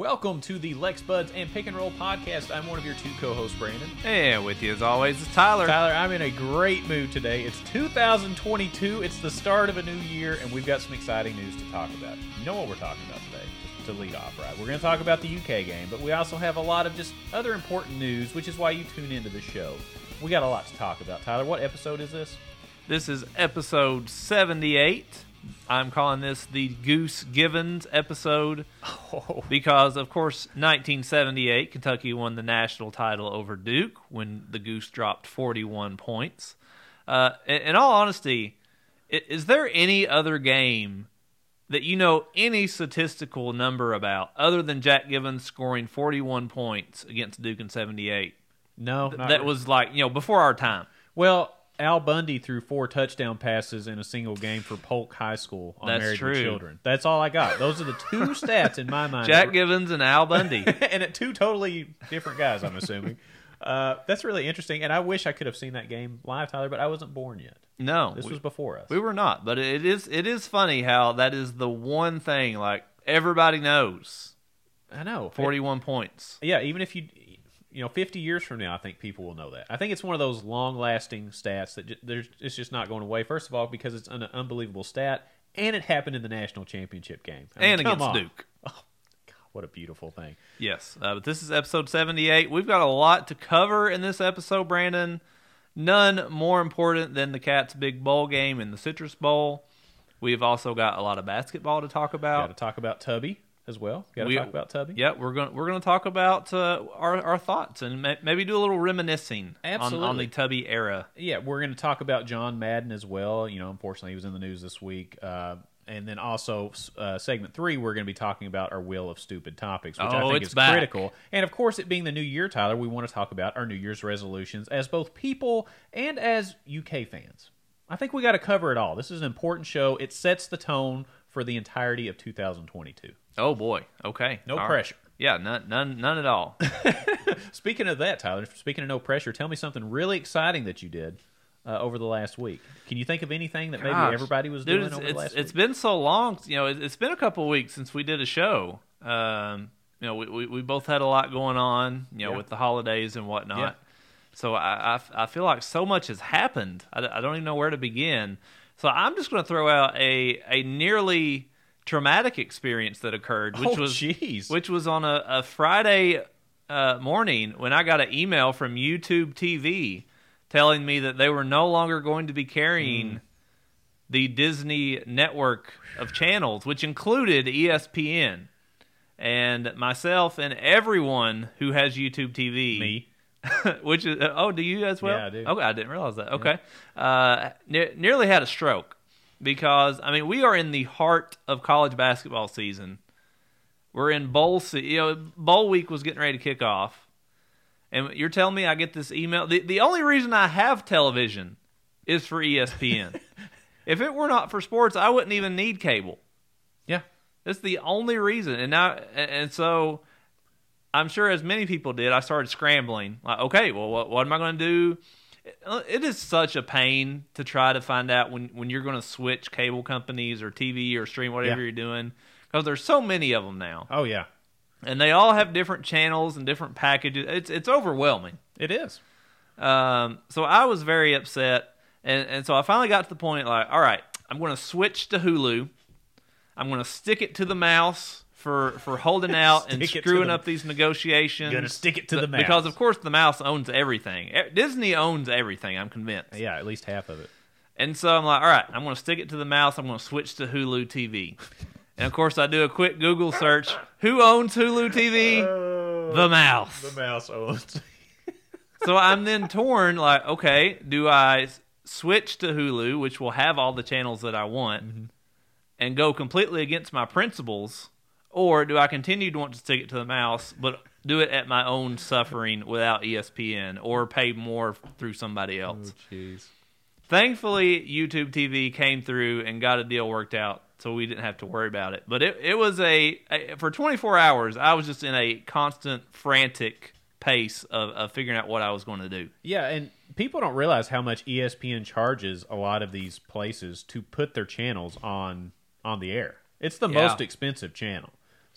Welcome to the Lex Buds and Pick and Roll podcast. I'm one of your two co-hosts, Brandon. And with you as always is Tyler. Tyler, I'm in a great mood today. It's 2022. It's the start of a new year, and we've got some exciting news to talk about. You know what we're talking about today? Just to lead off, right? We're going to talk about the UK game, but we also have a lot of just other important news, which is why you tune into the show. We got a lot to talk about. Tyler, what episode is this? This is episode 78. I'm calling this the Goose Givens episode Oh, because, of course, 1978, Kentucky won the national title over Duke when the Goose dropped 41 points. Uh, in, all honesty, is there any other game that you know any statistical number about other than Jack Givens scoring 41 points against Duke in 78? no, Th- that really. was like, you know, before our time. Well, Al Bundy threw four touchdown passes in a single game for Polk High School on That's Married true. with Children. That's all I got. Those are the two stats in my mind. Jack Givens and Al Bundy. and at two totally different guys, I'm assuming. Uh, that's really interesting, and I wish I could have seen that game live, Tyler, but I wasn't born yet. No, This we, was before us. we were not. But it is it is funny how that is the one thing like everybody knows. I know. Forty one points. Yeah, even if you, you know, 50 years from now, I think people will know that. I think it's one of those long-lasting stats that ju- there's it's just not going away. First of all, because it's an unbelievable stat, and it happened in the national championship game I mean, And against on. Duke. Oh, God, what a beautiful thing. Yes, uh, but this is episode seventy eight. We've got a lot to cover in this episode, Brandon. None more important than the Cats' big bowl game in the Citrus Bowl. We've also got a lot of basketball to talk Got about. to talk about Tubby as well. Got to We- talk about Tubby. Yeah, we're going we're going to talk about uh, our our thoughts and ma- maybe do a little reminiscing on, on the Tubby era. Yeah, we're going to talk about John Madden as well. You know, unfortunately, he was in the news this week. Uh, and then also, uh, segment three, we're going to be talking about our will of stupid topics, which I Oh, think is back. critical. And of course, it being the new year, Tyler, we want to talk about our New Year's resolutions as both people and as UK fans. I think we got to cover it all. This is an important show. It sets the tone for the entirety of 2022. Oh boy. Okay. No All right. pressure. Yeah, none, none, none at all. Speaking of that, Tyler, speaking of no pressure, tell me something really exciting that you did uh, over the last week. Can you think of anything that maybe everybody was Dude, doing it's, over it's, the last it's week? been so long. You know, it, it's been a couple of weeks since we did a show. Um, you know, we, we we both had a lot going on. You know, Yeah. with the holidays and whatnot. Yeah. So I, I I feel like so much has happened. I, I don't even know where to begin. So I'm just going to throw out a a nearly traumatic experience that occurred, which oh, was jeez. which was on a, a Friday uh, morning when I got an email from YouTube TV telling me that they were no longer going to be carrying Mm. the Disney network of channels, which included ESPN. And myself and everyone who has YouTube TV, me. which is oh, do you as well? Yeah, I do. Okay, I didn't realize that. Okay, uh, ne- nearly had a stroke because I mean we are in the heart of college basketball season. We're in bowl se- you know bowl week was getting ready to kick off, and you're telling me I get this email. The the only reason I have television is for ESPN. if it were not for sports, I wouldn't even need cable. Yeah. That's the only reason. And now, and so I'm sure as many people did, I started scrambling. Like, okay, well, what, what am I going to do? It is such a pain to try to find out when, when you're going to switch cable companies or TV or stream, whatever Yeah. you're doing, because there's so many of them now, Oh yeah, and they all have different channels and different packages. It's it's overwhelming. it is. Um, so I was very upset, and and so I finally got to the point like, all right, I'm going to switch to Hulu. I'm going to stick it to the mouse for for holding out and to screwing up these negotiations. Gonna stick it to the mouse. because of course the mouse owns everything. Disney owns everything. I'm convinced. Yeah, at least half of it. And so I'm like, all right, I'm going to stick it to the mouse. I'm going to switch to Hulu TV. And of course, I do a quick Google search. Who owns Hulu TV? the mouse. The mouse owns. so I'm then torn. Like, okay, do I switch to Hulu, which will have all the channels that I want, Mm-hmm. and go completely against my principles, or do I continue to want to stick it to the mouse, but do it at my own suffering without ESPN, or pay more through somebody oh, else? Jeez. Thankfully, YouTube TV came through and got a deal worked out, so we didn't have to worry about it. But it it was a, a for 24 hours. I was just in a constant, frantic pace of, of figuring out what I was going to do. Yeah, and people don't realize how much ESPN charges a lot of these places to put their channels on on the air. It's the Yeah. most expensive channel.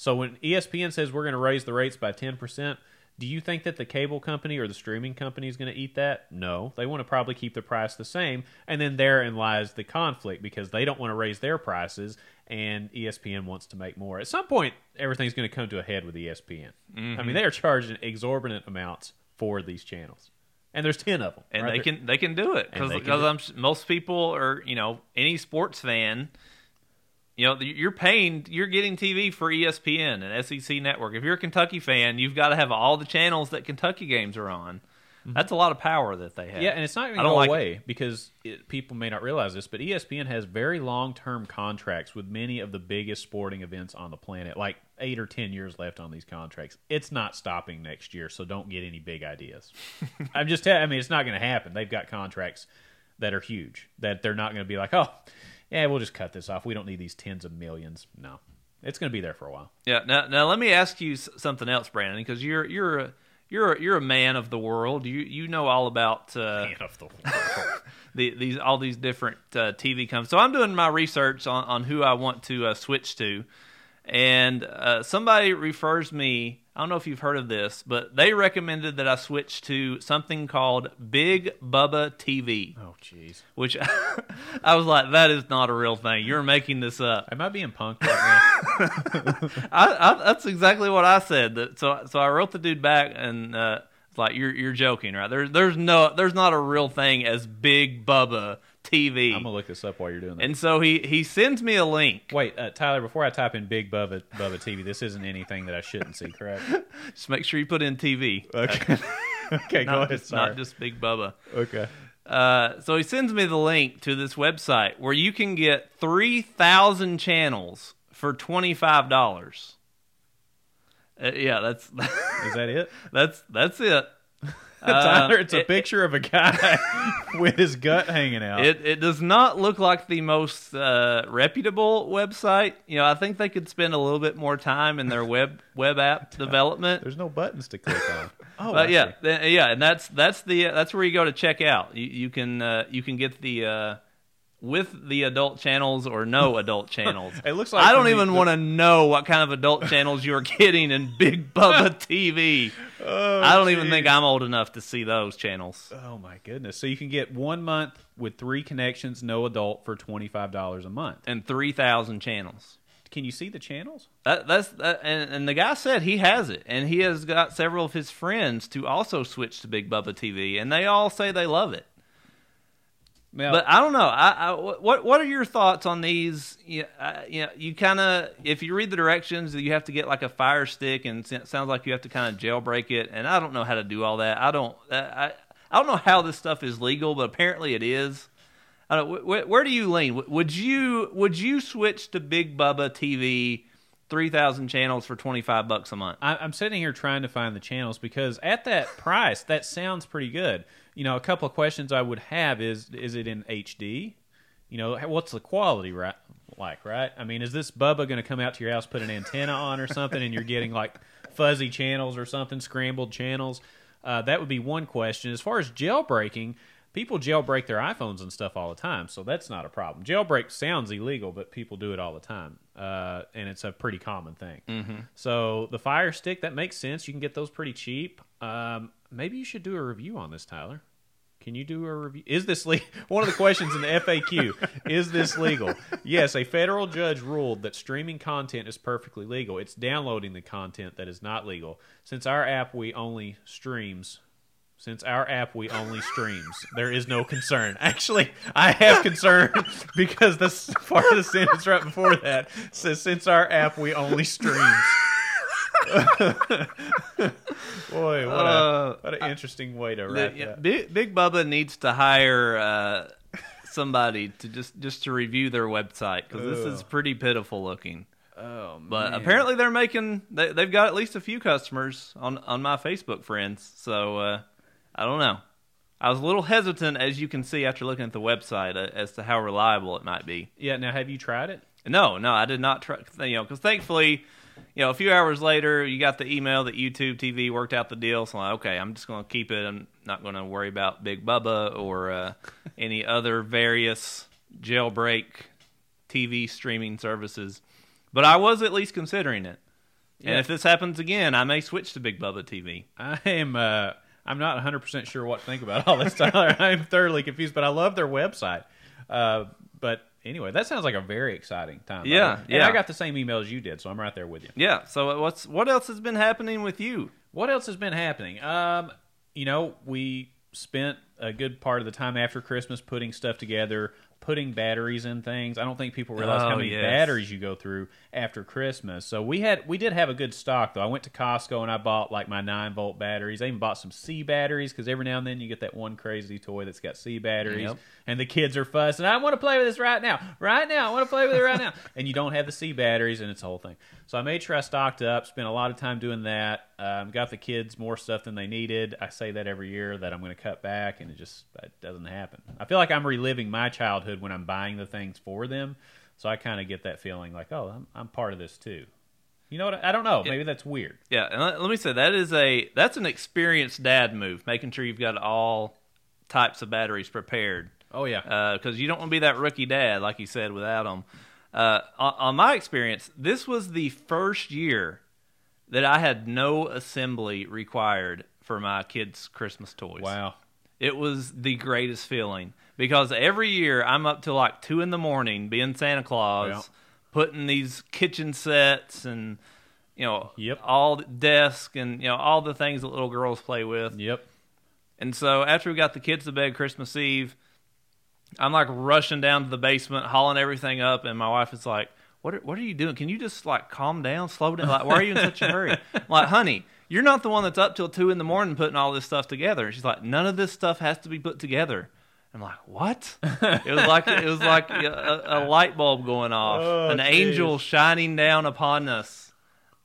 So when ESPN says we're going to raise the rates by 10%, do you think that the cable company or the streaming company is going to eat that? No. They want to probably keep the price the same. And then therein lies the conflict because they don't want to raise their prices and ESPN wants to make more. At some point, everything's going to come to a head with ESPN. I mean, mm-hmm. they are charging exorbitant amounts for these channels. And there's 10 of them. and right? they can they can do it because can do- I'm s- most people are you know any sports fan. You know you're paying you're getting TV for ESPN and SEC Network. If you're a Kentucky fan, you've got to have all the channels that Kentucky games are on. That's a lot of power that they have. Mm-hmm. Yeah, and it's not going to go like away because it, people may not realize this, but ESPN has very long-term contracts with many of the biggest sporting events on the planet. Like eight or ten years left on these contracts. It's not stopping next year, so don't get any big ideas. I'm just telling. I mean, it's not going to happen. They've got contracts that are huge that they're not going to be like, oh, yeah, we'll just cut this off. We don't need these tens of millions. No, it's going to be there for a while. Yeah. Now, now let me ask you something else, Brandon, because you're you're a, you're a, you're a man of the world. You you know all about uh, Man of the world. the, these all these different uh, TV companies. So I'm doing my research on, on who I want to uh, switch to, and uh, somebody refers me. I don't know if you've heard of this, but they recommended that I switch to something called Big Bubba TV, oh, jeez. which I was like, that is not a real thing. You're making this up. Am I being punked right now? I, I, that's exactly what I said. That, so so I wrote the dude back and uh, it's like you're you're joking, right? There's there's no there's not a real thing as Big Bubba TV. I'm gonna look this up while you're doing that. And so he he sends me a link. Wait, uh, Tyler, before I type in Big Bubba Bubba TV, this isn't anything that I shouldn't see, correct? Just make sure you put in TV. Okay. okay, go Not ahead. just, Sorry. not just Big Bubba. okay. Uh, so he sends me the link to this website where you can get three thousand channels for twenty five dollars. Uh, yeah, that's Is that it? that's that's it. Tyler, Uh, it's a it- picture of a guy with his gut hanging out. It it does not look like the most uh, reputable website. You know, I think they could spend a little bit more time in their web web app development. There's no buttons to click on. Oh, But yeah, yeah, and that's that's the that's where you go to check out. You, you can uh, you can get the uh, with the adult channels or no adult channels. It looks like I don't even the- want to know what kind of adult channels you're getting in Big Bubba TV. Oh, I don't even think I'm old enough to see those channels. Oh my goodness! So you can get one month with three connections, no adult, for twenty five dollars a month. And three thousand channels. Can you see the channels? That, that's that, and, and the guy said he has it, and he has got several of his friends to also switch to Big Bubba TV, and they all say they love it. Now, But I don't know. I, I what what are your thoughts on these? You, I, you know, you kind of if you read the directions, you have to get like a fire stick, and it sounds like you have to kind of jailbreak it. And I don't know how to do all that. I don't. I I don't know how this stuff is legal, but apparently it is. I don't. Where, where do you lean? Would you would you switch to Big Bubba TV, three thousand channels for twenty five bucks a month? I, I'm sitting here trying to find the channels because at that price, that sounds pretty good. You know, a couple of questions I would have is: Is it in HD? You know, what's the quality right like? Right? I mean, is this Bubba going to come out to your house, put an antenna on or something, and you're getting like fuzzy channels or something, scrambled channels? Uh, that would be one question. As far as jailbreaking, people jailbreak their iPhones and stuff all the time, so that's not a problem. Jailbreak sounds illegal, but people do it all the time, uh, and it's a pretty common thing. Mm-hmm. So the Fire Stick that makes sense. You can get those pretty cheap. Um, maybe you should do a review on this, Tyler. Can you do a review? Is this le- one of the questions in the FAQ? Is this legal? Yes, a federal judge ruled that streaming content is perfectly legal. It's downloading the content that is not legal. Since our app we only streams, since our app we only streams, there is no concern. Actually, I have concern because this part of the sentence right before that says since our app we only streams. Boy, what, Uh, a, what an interesting way to The- write yeah, that. Big, Big Bubba needs to hire uh, somebody to just just to review their website because this is pretty pitiful looking. Oh, But man. apparently they're making they, they've got at least a few customers on on my Facebook friends. So uh, I don't know. I was a little hesitant, as you can see after looking at the website, uh, as to how reliable it might be. Yeah. Now, have you tried it? No, no, I did not try. You know, because thankfully, you know, a few hours later, you got the email that YouTube TV worked out the deal. So I'm like, okay, I'm just going to keep it. I'm not going to worry about Big Bubba or uh, any other various jailbreak TV streaming services. But I was at least considering it. And if this happens again, I may switch to Big Bubba TV. I am. Uh, I'm not 100 percent sure what to think about all this, Tyler. I'm thoroughly confused, but I love their website. Uh, but anyway, that sounds like a very exciting time. Yeah. And yeah. I got the same email as you did, so I'm right there with you. Yeah. So what's what else has been happening with you? What else has been happening? Um, you know, we spent a good part of the time after Christmas putting stuff together, putting batteries in things. I don't think people realize how Oh, many yes. batteries you go through after Christmas. So we had we did have a good stock though. I went to Costco and I bought like my nine volt batteries. I even bought some C batteries because every now and then you get that one crazy toy that's got C batteries, Yep. and the kids are fussing. I want to play with this right now, right now. I want to play with it right now, and you don't have the C batteries, and it's a whole thing. So I made sure I stocked up. Spent a lot of time doing that. Um, got the kids more stuff than they needed. I say that every year that I'm going to cut back, and it just it doesn't happen. I feel like I'm reliving my childhood when I'm buying the things for them. So I kind of get that feeling like, oh, I'm, I'm part of this too. You know what? I don't know. Maybe that's weird. Yeah, and let, let me say that is a that's an experienced dad move, making sure you've got all types of batteries prepared. Oh yeah. because you don't want to be that rookie dad, like you said, without them. Uh, on, on my experience, this was the first year that I had no assembly required for my kids' Christmas toys. wow. It was the greatest feeling because every year I'm up till like two in the morning being Santa Claus, Yeah. putting these kitchen sets and you know Yep. all the desk and you know all the things that little girls play with. Yep. And so after we got the kids to bed Christmas Eve, I'm like rushing down to the basement, hauling everything up, and my wife is like, "What are, what are you doing? Can you just like calm down, slow down? Like, why are you in such a hurry?" I'm like, honey, you're not the one that's up till two in the morning putting all this stuff together. And she's like, "None of this stuff has to be put together." I'm like, "What?" it was like it was like a, a light bulb going off, Oh, an jeez. angel shining down upon us.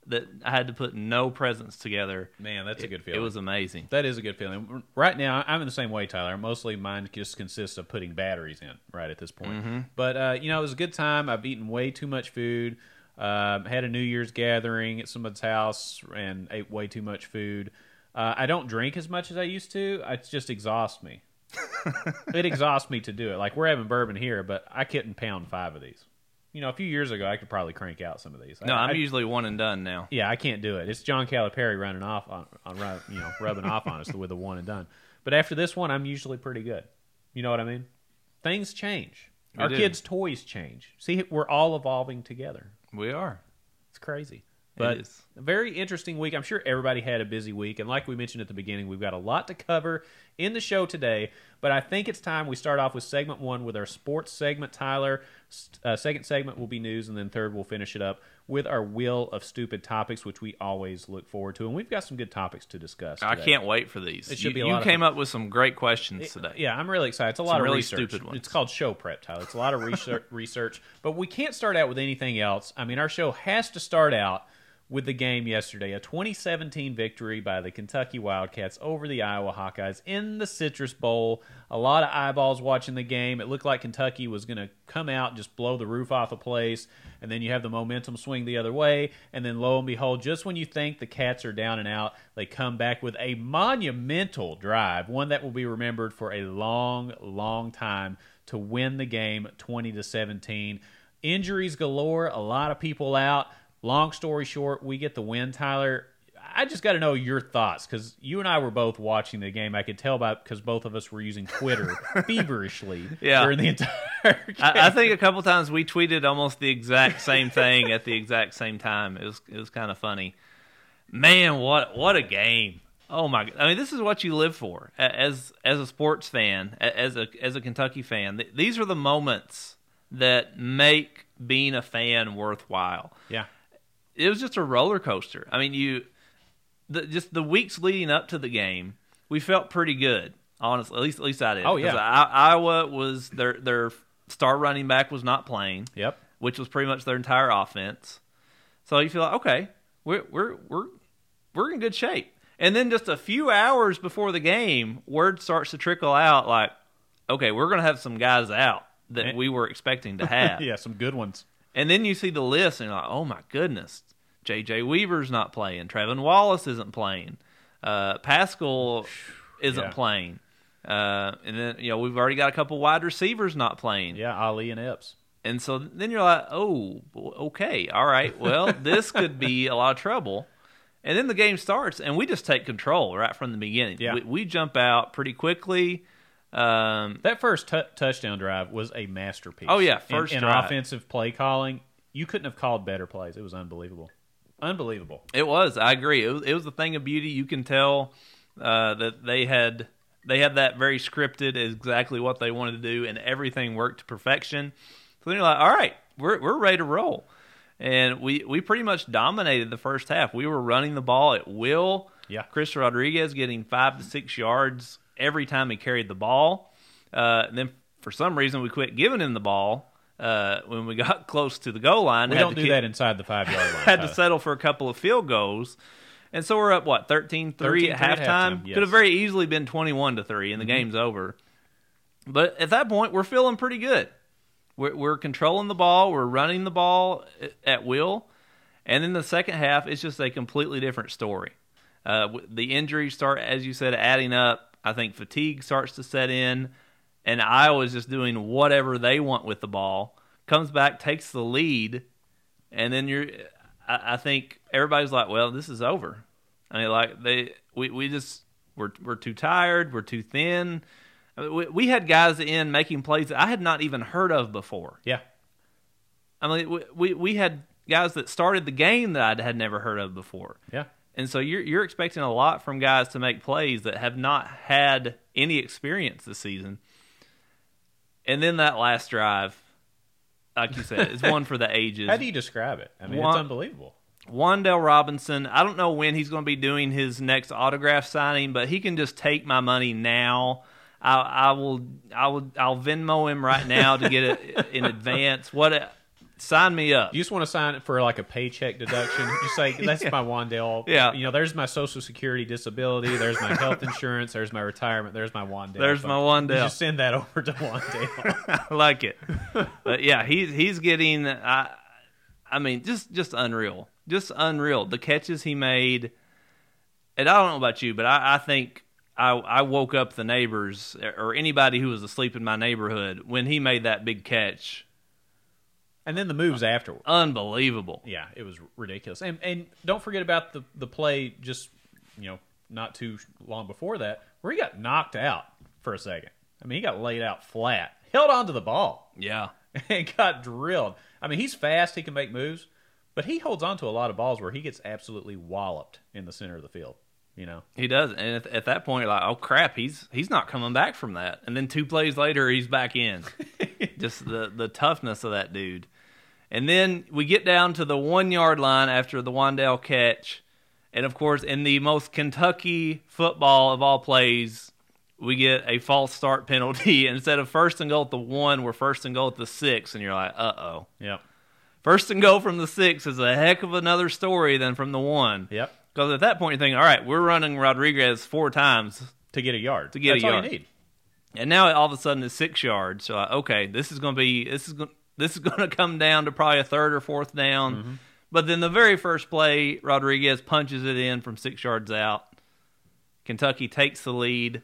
That I had to put no presents together. Man, that's a good feeling. It was amazing. That is a good feeling. Right now, I'm in the same way, Tyler. Mostly mine just consists of putting batteries in right at this point. Mm-hmm. But uh, you know, it was a good time. I've eaten way too much food. Um, had a New Year's gathering at someone's house and ate way too much food. Uh, I don't drink as much as I used to. It just exhausts me. it exhausts me to do it. Like we're having bourbon here, but I couldn't pound five of these. You know, a few years ago, I could probably crank out some of these. No, I, I'm I- usually one and done now. yeah, I can't do it. It's John Calipari running off on, on you know, rubbing off on us with a one and done. But after this one, I'm usually pretty good. You know what I mean? Things change. We Our do. kids' toys change. See, we're all evolving together. We are. It's crazy. But is. A very interesting week. I'm sure everybody had a busy week. And like we mentioned at the beginning, we've got a lot to cover in the show today. But I think it's time we start off with segment one with our sports segment, Tyler. Uh, second segment will be news. And then third, we'll finish it up with our Wheel of Stupid Topics, which we always look forward to. And we've got some good topics to discuss. I can't wait for these. It should you be a you lot of came fun. up with some great questions today. Yeah, I'm really excited. It's a lot Some of really research. stupid ones. It's called show prep, Tyler. It's a lot of research, research, but we can't start out with anything else. I mean, our show has to start out with the game yesterday, a 2017 victory by the Kentucky Wildcats over the Iowa Hawkeyes in the Citrus Bowl. A lot of eyeballs watching the game. It looked like Kentucky was going to come out and just blow the roof off the place, and then you have the momentum swing the other way, and then lo and behold, just when you think the Cats are down and out, they come back with a monumental drive, one that will be remembered for a long, long time to win the game 20 to 17. Injuries galore, a lot of people out. Long story short, we get the win, Tyler. I just got to know your thoughts because you and I were both watching the game. I could tell by because both of us were using Twitter feverishly Yeah. during the entire game. I, I think a couple times we tweeted almost the exact same thing at the exact same time. It was it was kind of funny. Man, what what a game! Oh my! I mean, this is what you live for as as a sports fan, as a as a Kentucky fan. These are the moments that make being a fan worthwhile. yeah, it was just a roller coaster. I mean, you the, just the weeks leading up to the game, we felt pretty good. Honestly, at least at least I did. Oh, yeah. I, Iowa was their their star running back was not playing, yep. which was pretty much their entire offense. So you feel like okay, we're we're we're we're in good shape. And then just a few hours before the game, word starts to trickle out like, okay, we're going to have some guys out that eh. we were expecting to have. yeah, some good ones. And then you see the list, and you're like, oh my goodness, J.J. Weaver's not playing. Trevin Wallace isn't playing. Uh, Paschal isn't Yeah. playing. Uh, and then you know we've already got a couple wide receivers not playing. Yeah, Ali and Epps. And so then you're like, oh, okay, all right. Well, this could be a lot of trouble. And then the game starts, and we just take control right from the beginning. Yeah. We, we jump out pretty quickly. Um, That first t- touchdown drive was a masterpiece. Oh, yeah, first in, drive. offensive play calling. You couldn't have called better plays. It was unbelievable, unbelievable. It was. I agree. It was, it was a thing of beauty. You can tell uh, that they had they had that very scripted, exactly what they wanted to do, and everything worked to perfection. So then you're like, all right, we're we're ready to roll, and we we pretty much dominated the first half. We were running the ball at will. Yeah. Chris Rodriguez getting five to six yards every time he carried the ball. Uh, then for some reason we quit giving him the ball uh, when we got close to the goal line. We don't to do kick- that inside the five yard line. had to settle for a couple of field goals. And so we're up what 13-3 at 13-3 halftime. at halftime, Could have. Mm-hmm. very easily been 21 to 3 and the game's over. But at that point we're feeling pretty good. We're, we're controlling the ball, we're running the ball at- at will. And then the second half is just a completely different story. Uh, the injuries start as you said adding up. I think fatigue starts to set in and Iowa's just doing whatever they want with the ball. Comes back, takes the lead, and then you're. I, I think everybody's like, "Well, this is over." I mean, like they, we, we just we're we're too tired, we're too thin. I mean, we, we had guys in making plays that I had not even heard of before. Yeah, I mean, we we, we had guys that started the game that I had never heard of before. yeah. And so you're you're expecting a lot from guys to make plays that have not had any experience this season. And then that last drive, like you said, is one for the ages. How do you describe it? I mean, One- it's unbelievable. Wandale Robinson, I don't know when he's going to be doing his next autograph signing, but he can just take my money now. I, I will, I will, I'll Venmo him right now to get it in advance. What? Sign me up. You just want to sign it for like a paycheck deduction. you say that's my Wandale. Yeah. You know, there's my Social Security disability. There's my health insurance. There's my retirement. There's my Wandale. There's my Wandale. You just send that over to Wandale. I like it. but yeah, he's he's getting. I, I mean, just just unreal, just unreal. The catches he made, and I don't know about you, but I, I think I I woke up the neighbors or anybody who was asleep in my neighborhood when he made that big catch. And then the moves afterward. Unbelievable. Yeah, it was ridiculous. And and don't forget about the the play just you know not too long before that where he got knocked out for a second. I mean, he got laid out flat, held onto the ball, Yeah. and got drilled. I mean, he's fast. He can make moves, but he holds on to a lot of balls where he gets absolutely walloped in the center of the field. You know, He does, and at, at that point, like, oh crap, he's he's not coming back from that. And then two plays later, he's back in. Just the the toughness of that dude. And then we get down to the one yard line after the Wandale catch, and of course, in the most Kentucky football of all plays, we get a false start penalty. Instead of first and goal at the one, we're first and goal at the six, and you're like, uh oh. yep, First and goal from the six is a heck of another story than from the one. yep. Because at that point, you're thinking, all right, we're running Rodriguez four times, To get a yard, To get a That's all yard. you need. and now all of a sudden it's six yards. So, okay, this is going to be this is going this is going to come down to probably a third or fourth down. Mm-hmm. But then the very first play, Rodriguez punches it in from six yards out. Kentucky takes the lead.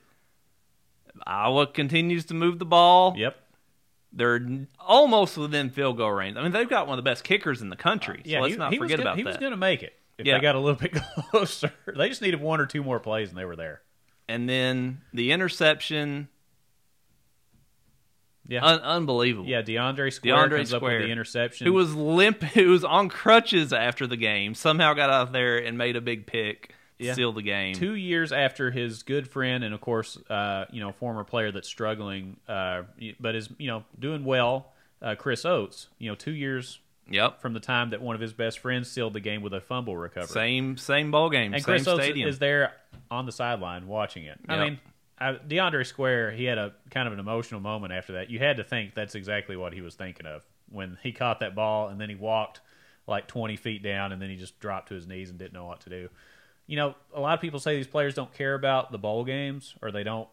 Iowa continues to move the ball. Yep. They're almost within field goal range. I mean, they've got one of the best kickers in the country. So Yeah, let's he, not he forget gonna, about he that. was going to make it if Yeah. they got a little bit closer. They just needed one or two more plays, and they were there. and then the interception, Yeah, un- unbelievable. yeah. DeAndre Square DeAndre comes up with Square, the interception. who was limp, who was on crutches after the game, somehow got out there and made a big pick, Yeah. seal the game. two years after his good friend and of course uh, you know former player that's struggling uh, but is you know doing well uh, Chris Oats you know two years Yep, from the time that one of his best friends sealed the game with a fumble recovery same same ball game, and same Chris Oats stadium. is there on the sideline watching it i Yep. mean I, deandre square he had a kind of an emotional moment after that you had to think that's exactly what he was thinking of when he caught that ball and then he walked like 20 feet down and then he just dropped to his knees and didn't know what to do you know, a lot of people say these players don't care about the bowl games or they don't,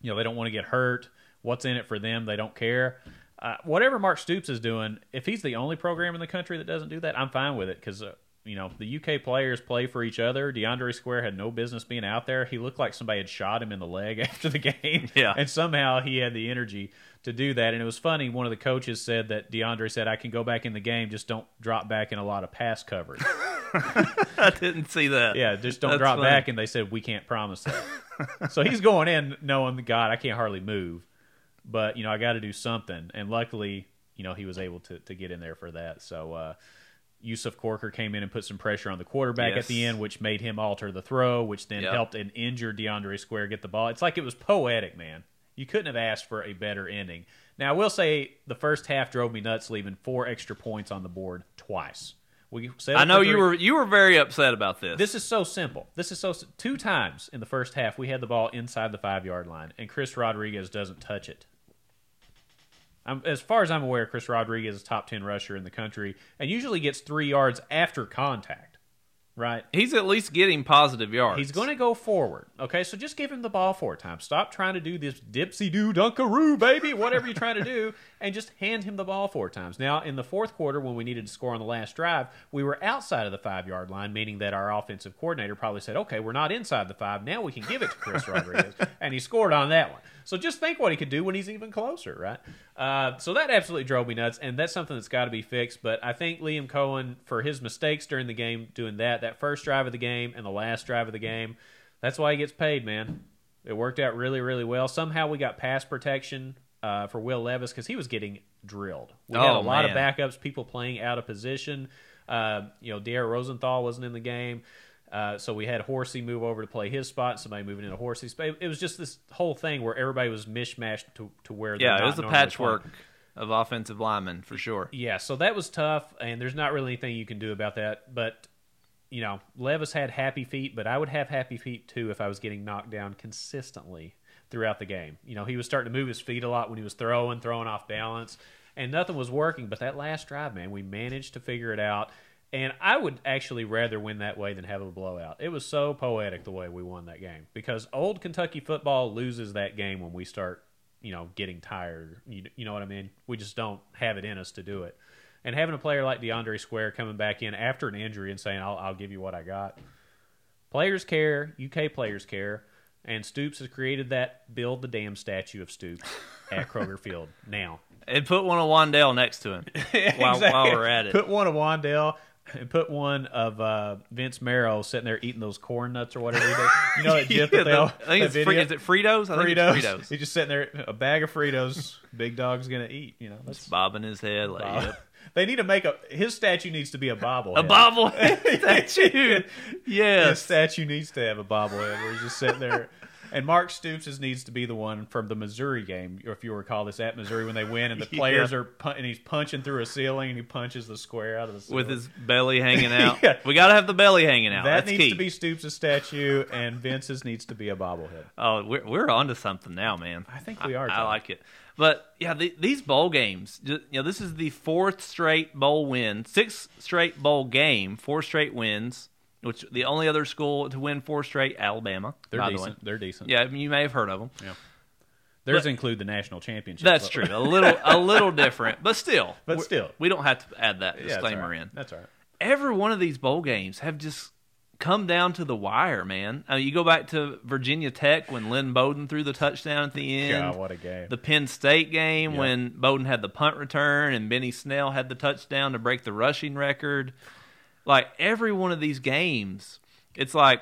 you know, they don't want to get hurt. What's in it for them? They don't care. Uh, whatever Mark Stoops is doing, if he's the only program in the country that doesn't do that, I'm fine with it because, uh, you know, the UK players play for each other. DeAndre Square had no business being out there. He looked like somebody had shot him in the leg after the game. Yeah. And somehow he had the energy to do that. And it was funny. One of the coaches said that DeAndre said, I can go back in the game, just don't drop back in a lot of pass coverage. I didn't see that. yeah, just don't That's drop funny. back. And they said, we can't promise that. so he's going in knowing, God, I can't hardly move. But, you know, I got to do something. And luckily, you know, he was able to, to get in there for that. So, uh, Yusuf Corker came in and put some pressure on the quarterback at the end, which made him alter the throw, which then Yep. helped an injured DeAndre Square get the ball. It's like it was poetic, man. You couldn't have asked for a better ending. Now, I will say the first half drove me nuts, leaving four extra points on the board twice. We I know you were you were very upset about this. This is so simple. This is so two times in the first half we had the ball inside the five yard line, and Chris Rodriguez doesn't touch it. I'm, as far as I'm aware, Chris Rodriguez is top ten rusher in the country, and usually gets three yards after contact. Right? He's at least getting positive yards. He's going to go forward. Okay, so just give him the ball four times. Stop trying to do this dipsy doo dunkaroo, baby, whatever you're trying to do, and just hand him the ball four times. Now, in the fourth quarter, when we needed to score on the last drive, we were outside of the five yard line, meaning that our offensive coordinator probably said, okay, we're not inside the five. Now we can give it to Chris Rodriguez. And he scored on that one. So just think what he could do when he's even closer, right? Uh, so that absolutely drove me nuts, and that's something that's got to be fixed. But I think Liam Coen, for his mistakes during the game, doing that, that first drive of the game and the last drive of the game, that's why he gets paid, man. It worked out really, really well. Somehow we got pass protection uh, for Will Levis because he was getting drilled. We had a Oh, lot of backups, people playing out of position. Uh, you know, Dare Rosenthal wasn't in the game. Uh, so we had Horsey move over to play his spot, somebody moving into Horsey's spot. It was just this whole thing where everybody was mishmashed to, to where yeah, it was a patchwork playing. of offensive linemen for sure. Yeah, so that was tough, and there's not really anything you can do about that. But you know, Levis had happy feet, but I would have happy feet too if I was getting knocked down consistently throughout the game. You know, he was starting to move his feet a lot when he was throwing, throwing off balance, and nothing was working. But that last drive, man, we managed to figure it out. And I would actually rather win that way than have a blowout. It was so poetic the way we won that game because old Kentucky football loses that game when we start, you know, getting tired. You, you know what I mean? We just don't have it in us to do it. And having a player like DeAndre Square coming back in after an injury and saying, I'll, I'll give you what I got. Players care, UK players care, and Stoops has created that build the damn statue of Stoops at Kroger Field now. And put one of Wandale next to him while, Exactly. while we're at it. Put one of Wandale and put one of uh, Vince Marrow sitting there eating those corn nuts or whatever. You know that GIF Yeah, that they all, I think it's free, is it Fritos? I think Fritos. it's Fritos. He's just sitting there, a bag of Fritos. Big dog's gonna eat. You know, that's Bobbing his head like Bob- yep. They need to make a his statue needs to be a bobblehead. a bobblehead statue. His statue needs to have a bobblehead where he's just sitting there. And Mark Stoops needs to be the one from the Missouri game, if you recall this at Missouri when they win, and the Yeah. players are pun- and he's punching through a ceiling and he punches the square out of the ceiling. With his belly hanging out. Yeah. We got to have the belly hanging out. that That's needs key. to be Stoops' statue, and Vince's needs to be a bobblehead. Oh, we're we're onto something now, man. I think we are, I, Tom. like it. But yeah, the, these bowl games. You know, this is the fourth straight bowl win, sixth straight bowl game, four straight wins. Which the only other school to win four straight, Alabama. They're decent. The. They're decent. Yeah, you may have heard of them. Yeah. Theirs but- include the national championship. That's true. A little, a little different, but still. But still. we don't have to add that Yeah, that's disclaimer in. That's all right. every one of these bowl games have just come down to the wire, man. I mean, you go back to Virginia Tech when Lynn Bowden threw the touchdown at the end. God, what a game! The Penn State game Yeah. when Bowden had the punt return and Benny Snell had the touchdown to break the rushing record. Like every one of these games, it's like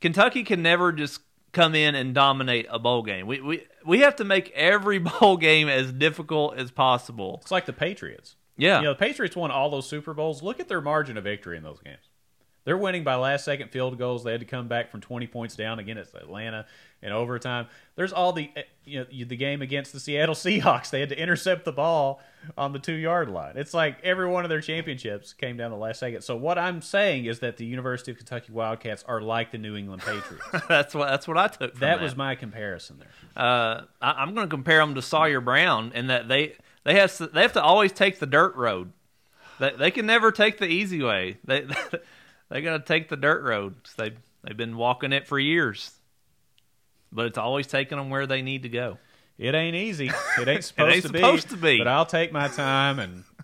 Kentucky can never just come in and dominate a bowl game. We we we have to make every bowl game as difficult as possible. It's like the Patriots. Yeah. You know, the Patriots won all those Super Bowls. Look at their margin of victory in those games. They're winning by last second field goals. They had to come back from 20 points down again. It's Atlanta in overtime. There's all the eh, you know the game against the Seattle Seahawks. They had to intercept the ball on the two yard line. It's like every one of their championships came down the last second. So what I'm saying is that the University of Kentucky Wildcats are like the New England Patriots. that's what that's what I took. That that was my comparison there. uh, I, I'm going to compare them to Sawyer Brown in that they they have to, they have to always take the dirt road. They they can never take the easy way. They they got to take the dirt road. They they've been walking it for years, but it's always taking them where they need to go. It ain't easy. It ain't supposed, ain't to, supposed be, to be. But I'll take my time and.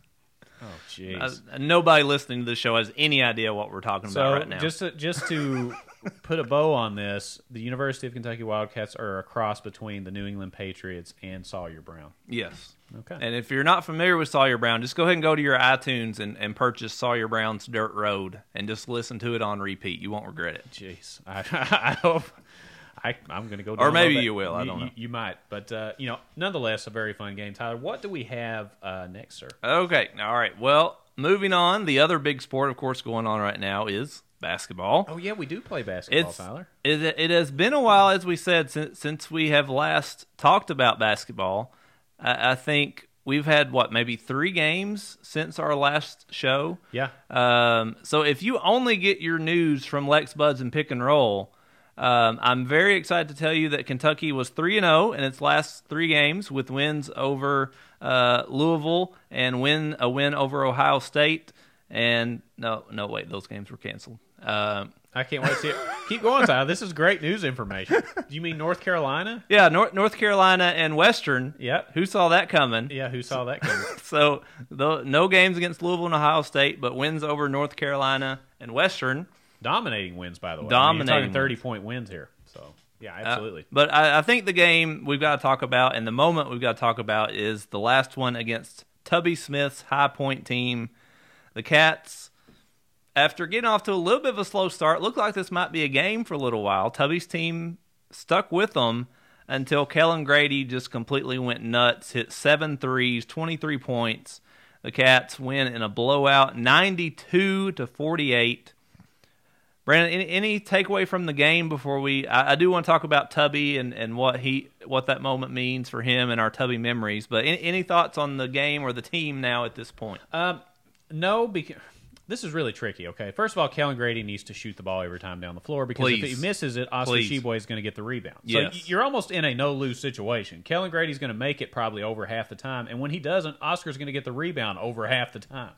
Oh Jeez. Nobody listening to the show has any idea what we're talking so about right now. just to, just to put a bow on this, the University of Kentucky Wildcats are a cross between the New England Patriots and Sawyer Brown. yes. Okay. And if you're not familiar with Sawyer Brown, just go ahead and go to your iTunes and, and purchase Sawyer Brown's Dirt Road and just listen to it on repeat. You won't regret it. Jeez, I, I hope I, I'm going to go. Or maybe you will, I don't You, know. you might, but uh, you know, nonetheless, a very fun game. Tyler, what do we have uh, next, sir? Okay. All right. Well, moving on. The other big sport, of course, going on right now is basketball. Oh yeah, we do play basketball, it's Tyler. It, it has been a while, as we said, since since we have last talked about basketball. I, I think we've had what maybe three games since our last show. Yeah, Um, so if you only get your news from Lex Buds and Pick and Roll, um, I'm very excited to tell you that Kentucky was three and zero in its last three games, with wins over uh, Louisville and win a win over Ohio State. And no, no, wait, those games were canceled. Um, I can't wait to see it. Keep going, Tyler. This is great news information. Do you mean North Carolina? yeah, North North Carolina and Western. Yep. Who saw that coming? Yeah, who saw that coming? So the, no games against Louisville and Ohio State, but wins over North Carolina and Western. Dominating wins, by the way. Dominating I mean, thirty point wins here. So yeah, Uh, absolutely. but I, I think the game we've got to talk about, and the moment we've got to talk about, is the last one against Tubby Smith's High Point team. The Cats, after getting off to a little bit of a slow start, looked like this might be a game for a little while. Tubby's team stuck with them until Kellan Grady just completely went nuts, hit seven threes, 23 points. The Cats win in a blowout, 92 to 48. Brandon, any, any takeaway from the game before we? I, I do want to talk about Tubby and, and what he what that moment means for him and our Tubby memories. But any, any thoughts on the game or the team now at this point? Um, no, because this is really tricky. Okay, first of all, Kellan Grady needs to shoot the ball every time down the floor because if he misses it, Oscar Please. Tshiebwe is going to get the rebound. So Yes. y- you're almost in a no lose situation. Kellan Grady's going to make it probably over half the time, and when he doesn't, Oscar's going to get the rebound over half the time.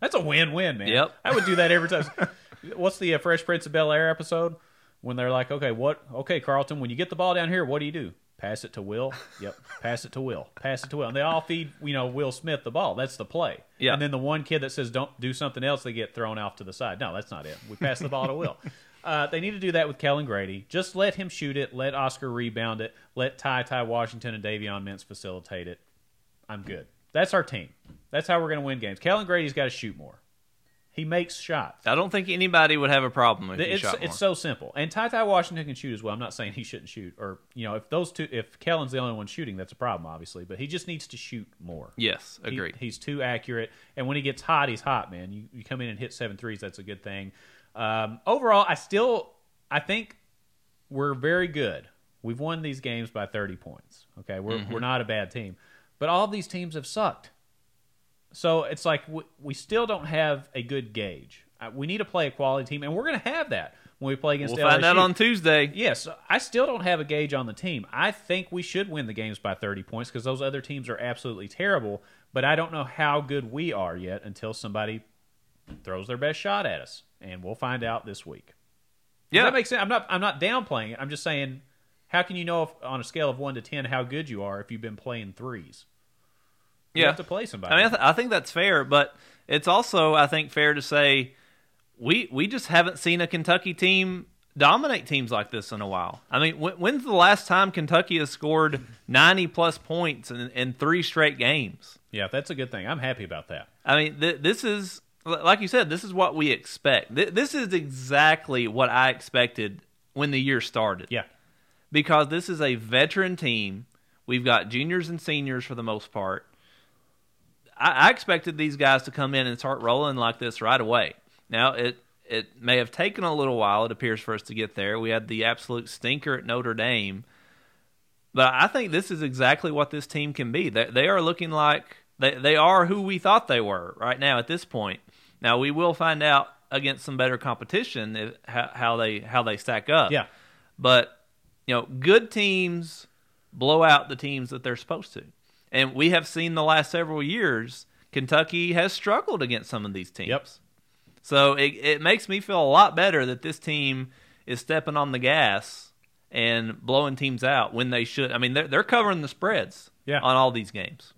That's a win win, man. Yep. I would do that every time. What's the uh, Fresh Prince of Bel Air episode when they're like, okay, what? Okay, Carlton, when you get the ball down here, what do you do? Pass it to Will. Yep. Pass it to Will. Pass it to Will. And they all feed, you know, Will Smith the ball. That's the play. Yeah. And then the one kid that says don't do something else, they get thrown off to the side. No, that's not it. We pass the ball to Will. Uh, they need to do that with Kellan Grady. Just let him shoot it. Let Oscar rebound it. Let Ty Ty Washington and Davion Mintz facilitate it. I'm good. That's our team. That's how we're going to win games. Kellan Grady's got to shoot more. He makes shots. I don't think anybody would have a problem if he It's shot more. it's so simple. And Ty Ty Washington can shoot as well. I'm not saying he shouldn't shoot, or you know, if those two, if Kellan's the only one shooting, that's a problem, obviously. But he just needs to shoot more. yes, He- agreed. he's too accurate, and when he gets hot, he's hot, man. You you come in and hit seven threes, that's a good thing. Um, overall, I still I think we're very good. We've won these games by 30 points. Okay, we're Mm-hmm. we're not a bad team, but all these teams have sucked. So it's like we, we still don't have a good gauge. Uh, we need to play a quality team, and we're going to have that when we play against we'll find out on Tuesday. Yes, I still don't have a gauge on the team. I think we should win the games by 30 points because those other teams are absolutely terrible, but I don't know how good we are yet until somebody throws their best shot at us, and we'll find out this week. Does Yeah, that makes sense? I'm not I'm not downplaying it. I'm just saying how can you know if, on a scale of 1 to 10 how good you are if you've been playing threes? You yeah. have to play somebody. I mean, I, th- I think that's fair, but it's also, I think, fair to say we we just haven't seen a Kentucky team dominate teams like this in a while. I mean, when, when's the last time Kentucky has scored ninety plus points in, in three straight games? yeah, that's a good thing. I'm happy about that. I mean, th- this is like you said, this is what we expect. Th- this is exactly what I expected when the year started. Yeah. because this is a veteran team. We've got juniors and seniors for the most part. I, I expected these guys to come in and start rolling like this right away. Now it it may have taken a little while. It appears for us to get there. We had the absolute stinker at Notre Dame, but I think this is exactly what this team can be. They they are looking like they they are who we thought they were right now at this point. Now we will find out against some better competition if, how, how they how they stack up. Yeah. But you know, good teams blow out the teams that they're supposed to. And we have seen the last several years Kentucky has struggled against some of these teams. Yep. So it it makes me feel a lot better that this team is stepping on the gas and blowing teams out when they should. I mean, they're they're covering the spreads Yeah. on all these games.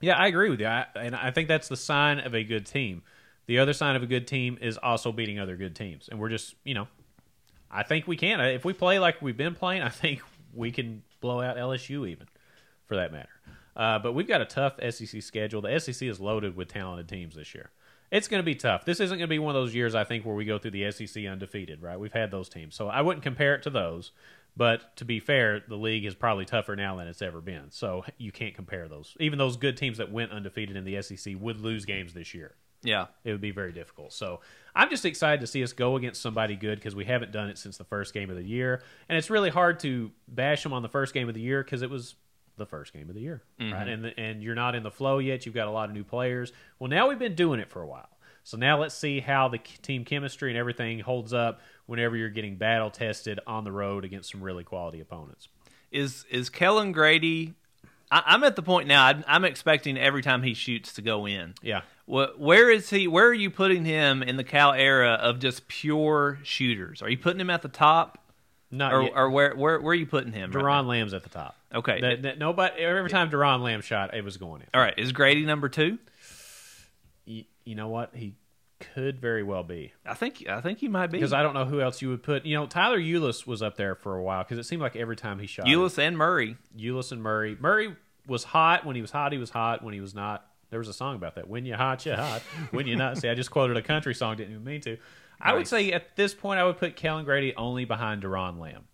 Yeah, I agree with you, I, and I think that's the sign of a good team. The other sign of a good team is also beating other good teams, and we're just, you know, I think we can. If we play like we've been playing, I think we can blow out LSU even, for that matter. Uh, but we've got a tough SEC schedule. The SEC is loaded with talented teams this year. It's going to be tough. This isn't going to be one of those years I think where we go through the SEC undefeated, right? We've had those teams, so I wouldn't compare it to those. But to be fair, the league is probably tougher now than it's ever been. So you can't compare those. Even those good teams that went undefeated in the SEC would lose games this year. Yeah. It would be very difficult. So I'm just excited to see us go against somebody good because we haven't done it since the first game of the year. And it's really hard to bash them on the first game of the year because it was the first game of the year, right? Mm-hmm. And and you're not in the flow yet. You've got a lot of new players. Well, now we've been doing it for a while. So now let's see how the team chemistry and everything holds up whenever you're getting battle tested on the road against some really quality opponents. Is is Kellan Grady? I, I'm at the point now. I'm, I'm expecting every time he shoots to go in. Yeah. What, where is he? Where are you putting him in the Cal era of just pure shooters? Are you putting him at the top, Not or, yet. or where where where are you putting him? right Doron now? Lamb's at the top. Okay. That, that nobody every time Doron Lamb shot, it was going in. All right. Is Grady number two? You, you know what? He could very well be I think I think he might be. because I don't know who else you would put. You know, Tyler Ulis was up there for a while because it seemed like every time he shot, Ulis and Murray. Ulis and Murray. Murray was hot when he was hot. He was hot when he was not. There was a song about that. When you hot, you hot. When you not. See, I just quoted a country song. Didn't even mean to. I would say at this point, I would put Kellan Grady only behind Doron Lamb.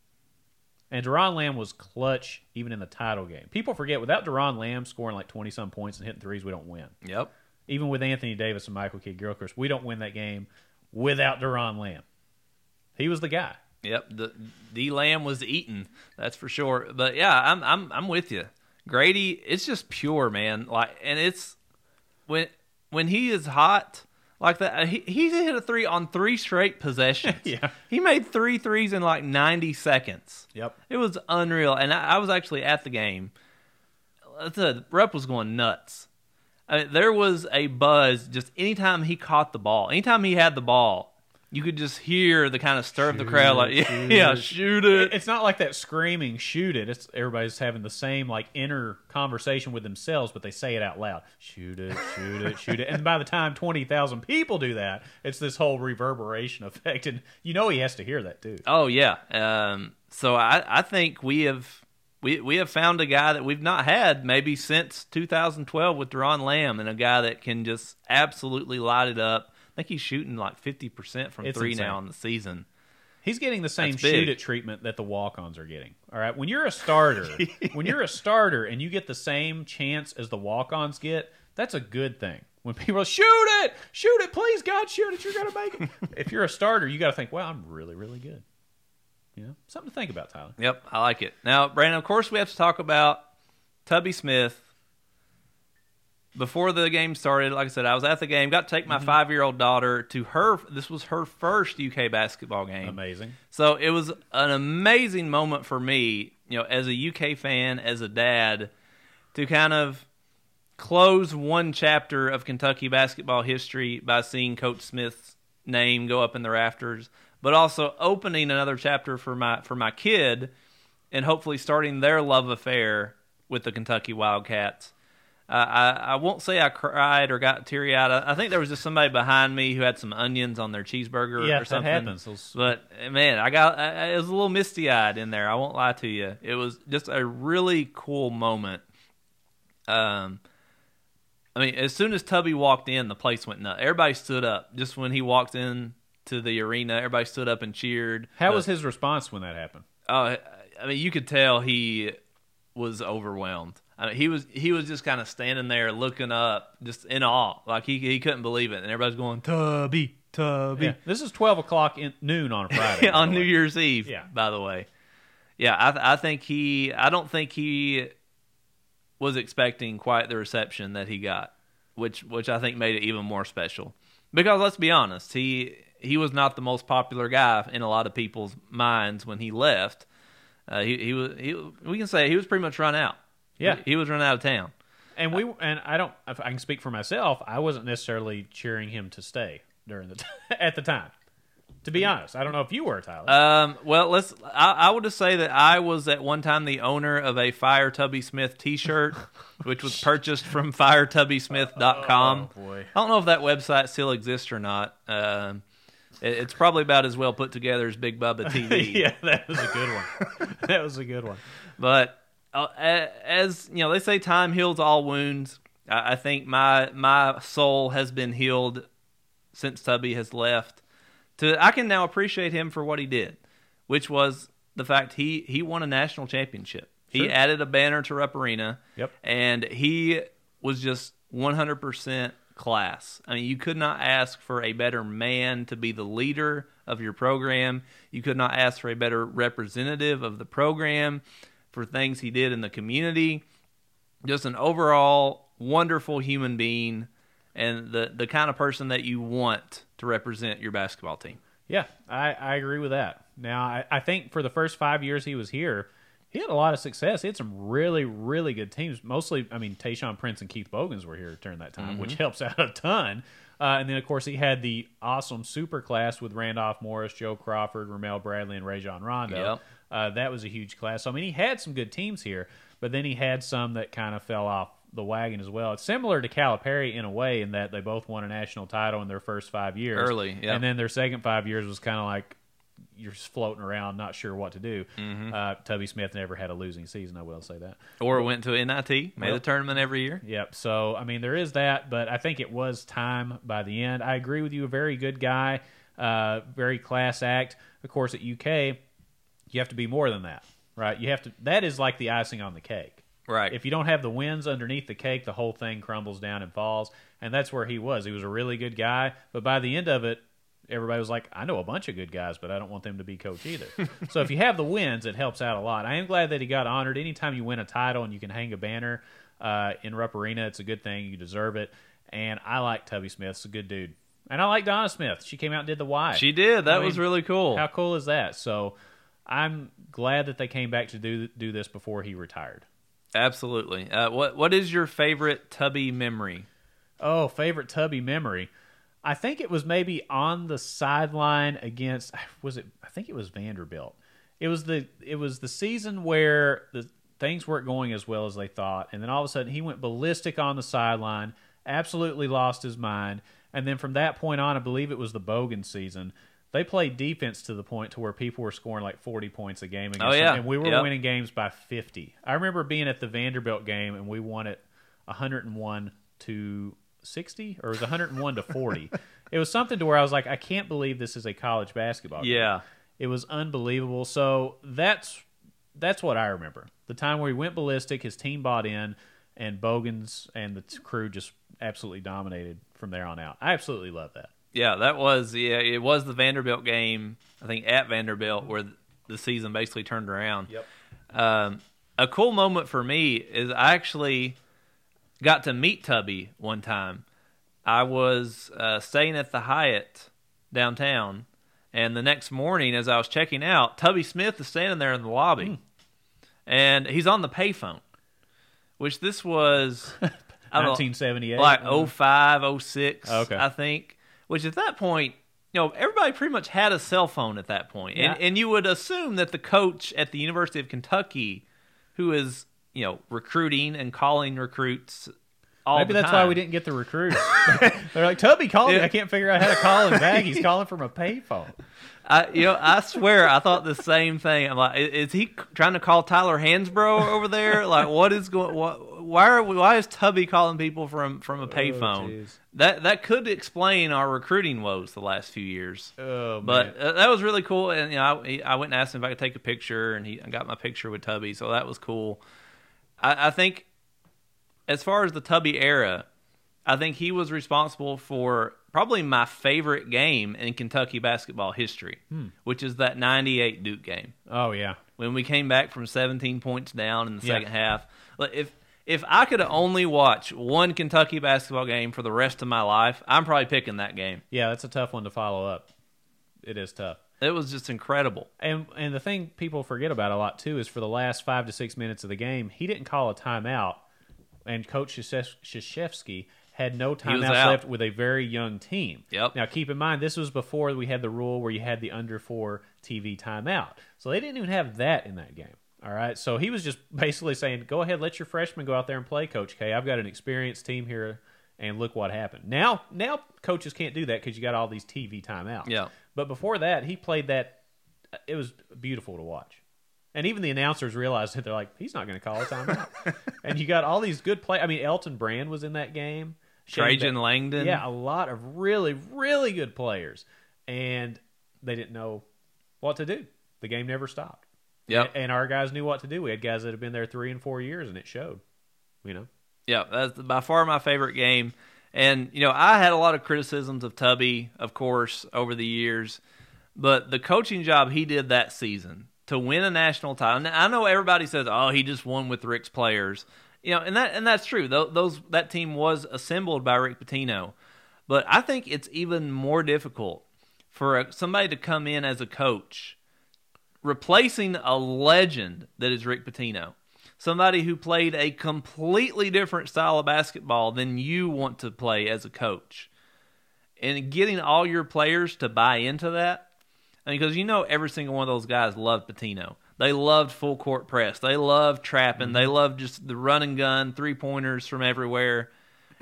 And Doron Lamb was clutch even in the title game. People forget without Doron Lamb scoring like twenty some points and hitting threes, we don't win. Yep. Even with Anthony Davis and Michael Kidd Gilchrist, we don't win that game without Doron Lamb. He was the guy. Yep. The D Lamb was eaten. That's for sure. But yeah, I'm I'm I'm with you. Grady, it's just pure, man. Like, and it's when when he is hot like that. He he hit a three on three straight possessions. Yeah. He made three threes in like 90 seconds. Yep. It was unreal, and I, I was actually at the game. The Rupp was going nuts. I mean, there was a buzz just anytime he caught the ball, anytime he had the ball, you could just hear the kind of stir of the crowd, like yeah, shoot yeah, it. shoot it. It's not like that screaming shoot it. It's everybody's having the same like inner conversation with themselves, but they say it out loud. Shoot it, shoot it, shoot it. And by the time twenty thousand people do that, it's this whole reverberation effect, and you know he has to hear that too. Oh yeah. Um, so I, I think we have we we have found a guy that we've not had maybe since 2012 with Doron Lamb, and a guy that can just absolutely light it up. I think he's shooting like 50 percent from It's three insane. now in the season. He's getting the same That's big. shoot it treatment that the walk-ons are getting. All right, when you're a starter, when you're a starter and you get the same chance as the walk-ons get, that's a good thing. When people are, shoot it, shoot it, please God, shoot it, you're gonna make it. if you're a starter, you got to think, well, I'm really, really good. You know, something to think about, Tyler. Yep, I like it. Now, Brandon, of course, we have to talk about Tubby Smith. Before the game started, like I said, I was at the game. Got to take my Mm-hmm. five-year-old daughter to her. This was her first UK basketball game. Amazing. So it was an amazing moment for me, you know, as a UK fan, as a dad, to kind of close one chapter of Kentucky basketball history by seeing Coach Smith's name go up in the rafters, but also opening another chapter for my for my kid and hopefully starting their love affair with the Kentucky Wildcats. Uh, I, I won't say I cried or got teary eyed. I, I think there was just somebody behind me who had some onions on their cheeseburger Yeah, or that something. happens. Those- But uh, man, I got I, was a little misty eyed in there. I won't lie to you. It was just a really cool moment. Um, I mean, as soon as Tubby walked in, the place went nuts. Everybody stood up. Just when he walked in to the arena, everybody stood up and cheered. How Uh, was his response when that happened? Oh, I mean, you could tell he was overwhelmed. I mean, he was he was just kind of standing there looking up, just in awe, like he he couldn't believe it, and everybody's going Tubby, Tubby Yeah, this is twelve o'clock in, noon on Friday. on New way. Year's Eve. Yeah. by the way, yeah, I I think he I don't think he was expecting quite the reception that he got, which which I think made it even more special. Because let's be honest, he he was not the most popular guy in a lot of people's minds when he left. Uh, he he was he we can say he was pretty much run out. Yeah. he, he was running out of town. And we and I don't. If I can speak for myself, I wasn't necessarily cheering him to stay during the t- at the time. To be honest, I don't know if you were Tyler. Um, well, let's. I, I would just say that I was at one time the owner of a Fire Tubby Smith T-shirt, which was purchased from FireTubbySmith.com. Oh, boy. I don't know if that website still exists or not. Um, it, it's probably about as well put together as Big Bubba TV. yeah, that was a good one. that was a good one. But uh, as you know, they say time heals all wounds. I, I think my my soul has been healed since Tubby has left. To I can now appreciate him for what he did, which was the fact he he won a national championship. He added a banner to Rupp Arena. Yep. and he was just 100% class. I mean, you could not ask for a better man to be the leader of your program. You could not ask for a better representative of the program for things he did in the community. Just an overall wonderful human being and the, the kind of person that you want to represent your basketball team. Yeah, I, I agree with that. Now, I, I think for the first five years he was here, he had a lot of success. He had some really, really good teams. Mostly, I mean, Tayshaun Prince and Keith Bogans were here during that time, which helps out a ton. Uh, and then, of course, he had the awesome super class with Randolph Morris, Joe Crawford, Ramel Bradley, and Rajon Rondo. Yep. Uh, that was a huge class. So, I mean, he had some good teams here, but then he had some that kind of fell off the wagon as well. It's similar to Calipari in a way in that they both won a national title in their first five years. Early, yeah. And then their second five years was kind of like you're just floating around, not sure what to do. Mm-hmm. Uh, Tubby Smith never had a losing season, I will say that. Or went to NIT, made the tournament every year. Yep. So I mean, there is that, but I think it was time by the end. I agree with you. A very good guy, uh, very class act. Of course, at UK, you have to be more than that, right? You have to. That is like the icing on the cake. Right. If you don't have the wins underneath the cake, the whole thing crumbles down and falls. And that's where he was. He was a really good guy, but by the end of it, everybody was like, "I know a bunch of good guys, but I don't want them to be coach either." so if you have the wins, it helps out a lot. I am glad that he got honored. Anytime you win a title and you can hang a banner uh, in Rupp Arena, it's a good thing. You deserve it. And I like Tubby Smith. He's a good dude. And I like Donna Smith. She came out and did the Y. she did. That I was mean, really cool. How cool is that? So I'm glad that they came back to do do this before he retired. Absolutely. Uh, what What is your favorite Tubby memory? Oh, favorite Tubby memory. I think it was maybe on the sideline against was it I think it was Vanderbilt. It was the it was the season where the things weren't going as well as they thought and then all of a sudden he went ballistic on the sideline, absolutely lost his mind, and then from that point on I believe it was the Bogan season. They played defense to the point to where people were scoring like 40 points a game against Oh, yeah. them, and we were Yep. winning games by 50. I remember being at the Vanderbilt game and we won it 101 to 60 or it was 101 to 40. It was something to where I was like, I can't believe this is a college basketball game. Yeah. It was unbelievable. So that's that's what I remember. The time where he went ballistic, his team bought in, and Bogans and the crew just absolutely dominated from there on out. I absolutely love that. Yeah, that was yeah, it was the Vanderbilt game. I think at Vanderbilt where the season basically turned around. Yep. Um, a cool moment for me is I actually got to meet Tubby one time. I was uh, staying at the Hyatt downtown, and the next morning, as I was checking out, Tubby Smith is standing there in the lobby, Hmm. and he's on the payphone. Which this was I don't know, 1978. like Uh, 05, 06, Okay. I think. Which at that point, you know, everybody pretty much had a cell phone at that point. Yeah. And, and you would assume that the coach at the University of Kentucky, who is, you know, recruiting and calling recruits all Maybe that's why we didn't get the recruits. They're like, Toby called me. I can't figure out how to call him back. He's calling from a payphone. I, you know, I swear, I thought the same thing. I'm like, is he trying to call Tyler Hansbrough over there? Like, what is going? What? Why are we? Why is Tubby calling people from from a payphone? jeez. that that could explain our recruiting woes the last few years. Oh, But uh, that was really cool, and you know, I, I went and asked him if I could take a picture, and he I got my picture with Tubby, so that was cool. I, I think, as far as the Tubby era, I think he was responsible for probably my favorite game in Kentucky basketball history, which is that '98 Duke game oh yeah. when we came back from 17 points down in the Yeah. second half. Like, If if I could only watch one Kentucky basketball game for the rest of my life, I'm probably picking that game. Yeah, that's a tough one to follow up. It is tough. It was just incredible. And and the thing people forget about a lot too is for the last five to six minutes of the game, he didn't call a timeout, and Coach Krzyzewski had no timeouts left with a very young team. Yep. Now keep in mind this was before we had the rule where you had the under four TV timeout. So they didn't even have that in that game. All right. So he was just basically saying, "Go ahead, let your freshmen go out there and play, Coach K. I've got an experienced team here, and look what happened." Now, now coaches can't do that because you got all these TV timeouts. Yeah. But before that, he played that. It was beautiful to watch. And even the announcers realized that They're like, he's not going to call a timeout. and you got all these good play. I mean, Elton Brand was in that game. Shane Trajan Langdon. Yeah, a lot of really, really good players. And they didn't know what to do. The game never stopped. Yep. And our guys knew what to do. We had guys that have been there three and four years, and it showed. You know? Yeah, that's by far my favorite game. And you know, I had a lot of criticisms of Tubby, of course, over the years, but the coaching job he did that season to win a national title. Now, I know everybody says, "Oh, he just won with Rick's players," you know, and that and that's true. Those, those that team was assembled by Rick Pitino, but I think it's even more difficult for a, somebody to come in as a coach, replacing a legend that is Rick Pitino somebody who played a completely different style of basketball than you want to play as a coach. And getting all your players to buy into that, I mean, because you know every single one of those guys loved Pitino. They loved full court press. They loved trapping. They mm-hmm. loved just the run and gun, three pointers from everywhere.